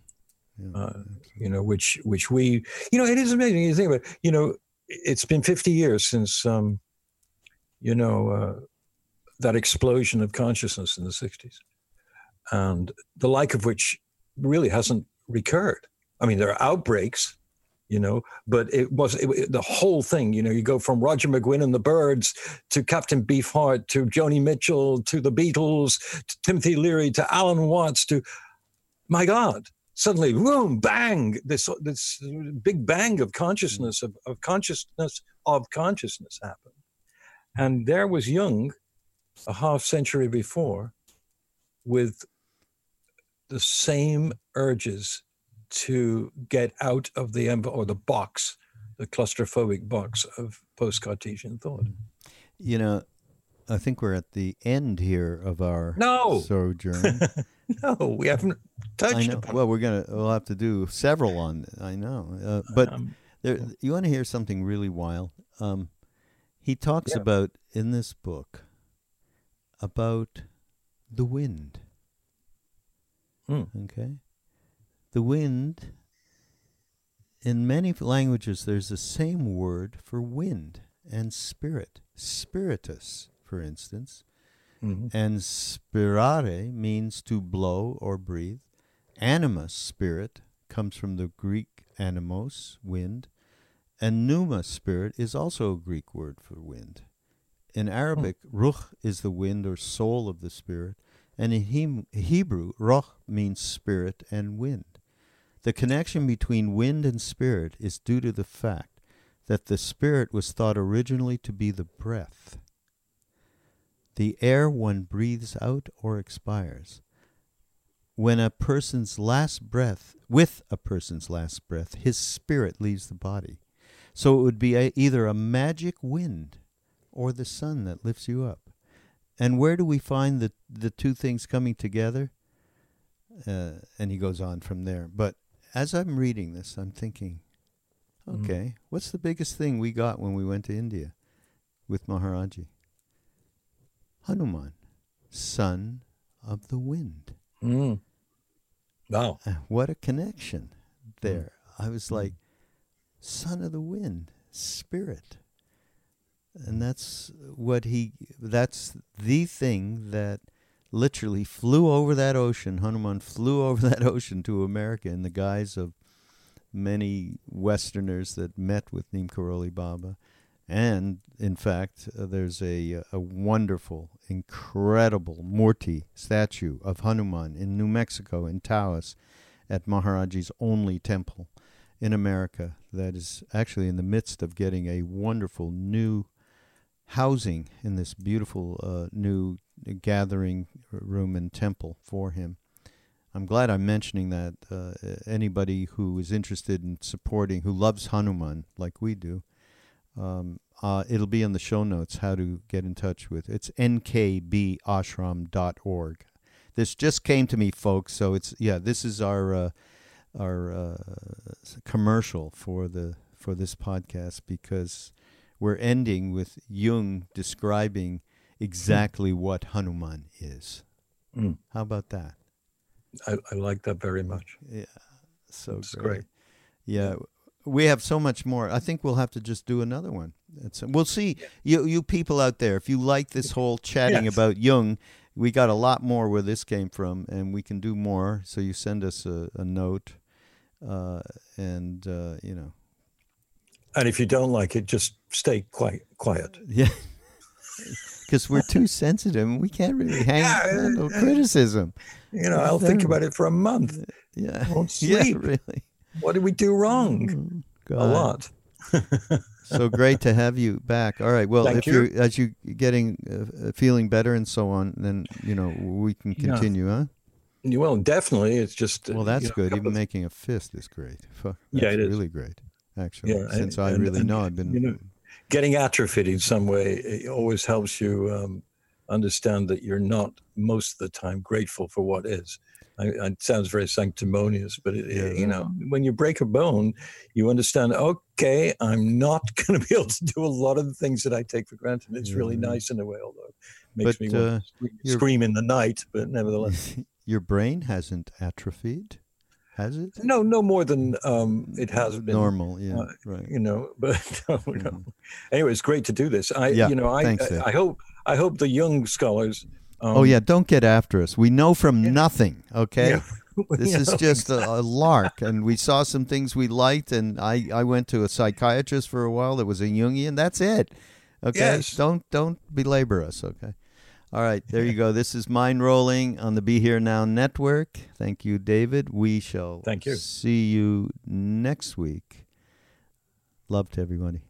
Uh, you know, which which we, you know, it is amazing. You think about, it, you know, it's been 50 years since, um, you know, uh, that explosion of consciousness in the 60s, and the like of which really hasn't recurred. I mean, there are outbreaks, you know, but it was it, it, the whole thing. You know, you go from Roger McGuinn and the Byrds to Captain Beefheart to Joni Mitchell to the Beatles to Timothy Leary to Alan Watts to, my God, suddenly, boom, bang, this this big bang of consciousness of, of consciousness of consciousness happened, and there was Jung, a half century before, with the same urges to get out of the or the box, the claustrophobic box of post-Cartesian thought. You know, I think we're at the end here of our No. sojourn. No, we haven't touched upon. Well, we're gonna we'll have to do several on. I know, uh, but Um, there, you want to hear something really wild? Um, he talks Yeah. about in this book about the wind. Hmm. Okay, the wind. In many languages, there's the same word for wind and spirit. Spiritus, for instance, mhm. and spirare means to blow or breathe. Animus, spirit, comes from the Greek anemos, wind, and pneuma, spirit, is also a Greek word for wind. In Arabic, ruh is the wind or soul of the spirit, and in Hebrew, roch means spirit and wind. The connection between wind and spirit is due to the fact that the spirit was thought originally to be the breath the air one breathes out or expires. When a person's last breath, with a person's last breath, his spirit leaves the body. So it would be a, either a magic wind or the sun that lifts you up. And where do we find the, the two things coming together? Uh, and he goes on from there. But as I'm reading this, I'm thinking, Mhm. okay, what's the biggest thing we got when we went to India with Maharaji? Hanuman, son of the wind. Mm. Wow. Uh, What a connection there. I Mm. was like, son of the wind, spirit. And that's what he, that's the thing that literally flew over that ocean. Hanuman flew over that ocean to America in the guise of many Westerners that met with Neem Karoli Baba. And in fact, uh, there's a, a wonderful, incredible Murti statue of Hanuman in New Mexico, in Taos, at Maharaji's only temple in America that is actually in the midst of getting a wonderful new housing in this beautiful uh, new gathering room and temple for him. I'm glad I'm mentioning that. Uh, anybody who is interested in supporting, who loves Hanuman like we do, um, uh, it'll be in the show notes how to get in touch with. It's nkbashram.org. This just came to me, folks. So it's yeah. This is our uh, our uh, commercial for the for this podcast because we're ending with Jung describing exactly what Hanuman is. Mm. How about that? I, I like that very much. Yeah, so It's great. great. Yeah, we have so much more. I think we'll have to just do another one. It's, we'll see. You you people out there, if you like this whole chatting Yes. about Jung, we got a lot more where this came from, and we can do more. So you send us a, a note, uh, and uh, you know, And if you don't like it, just stay quiet. Quiet. yeah. Because we're too sensitive, and we can't really hang, Yeah, uh, handle uh, criticism. You know, I'll think about it for a month. Yeah, won't yeah, sleep. really. What did we do wrong? Oh, A lot. so great to have you back. All right. Well, Thank if you. you're as you're getting uh, uh, feeling better and so on, then you know we can Yeah. continue, huh? Well, definitely. It's just. uh, Well, that's you know, good. Even of- making a fist is great. Fuck, Yeah, that's it is. really great. Actually, Yeah, and- since I really and, know I've been. you know, getting atrophied in some way it always helps you um, understand that you're not most of the time grateful for what is. I, it sounds very sanctimonious, but it, Yeah. you know, when you break a bone, you understand. Okay, I'm not going to be able to do a lot of the things that I take for granted. It's really nice in a way, although it makes But, me want uh, to scream, scream in the night. But nevertheless, your brain hasn't atrophied, has it? no, no more than um, it has been. normal. Yeah, uh, right. you know but no, no. Mhm. anyway it's great to do this i Yeah, you know i thanks, I, I hope i hope the Jung scholars um, oh yeah, don't get after us. We know from nothing. Okay. yeah, This is know, just a, a lark, and we saw some things we liked, and I, I went to a psychiatrist for a while that was a Jungian. That's it. Okay, Yes. don't don't belabor us. Okay, all right, there you go. This is Mindrolling on the Be Here Now Network. Thank you, David. We shall Thank you. see you next week. Love to everybody.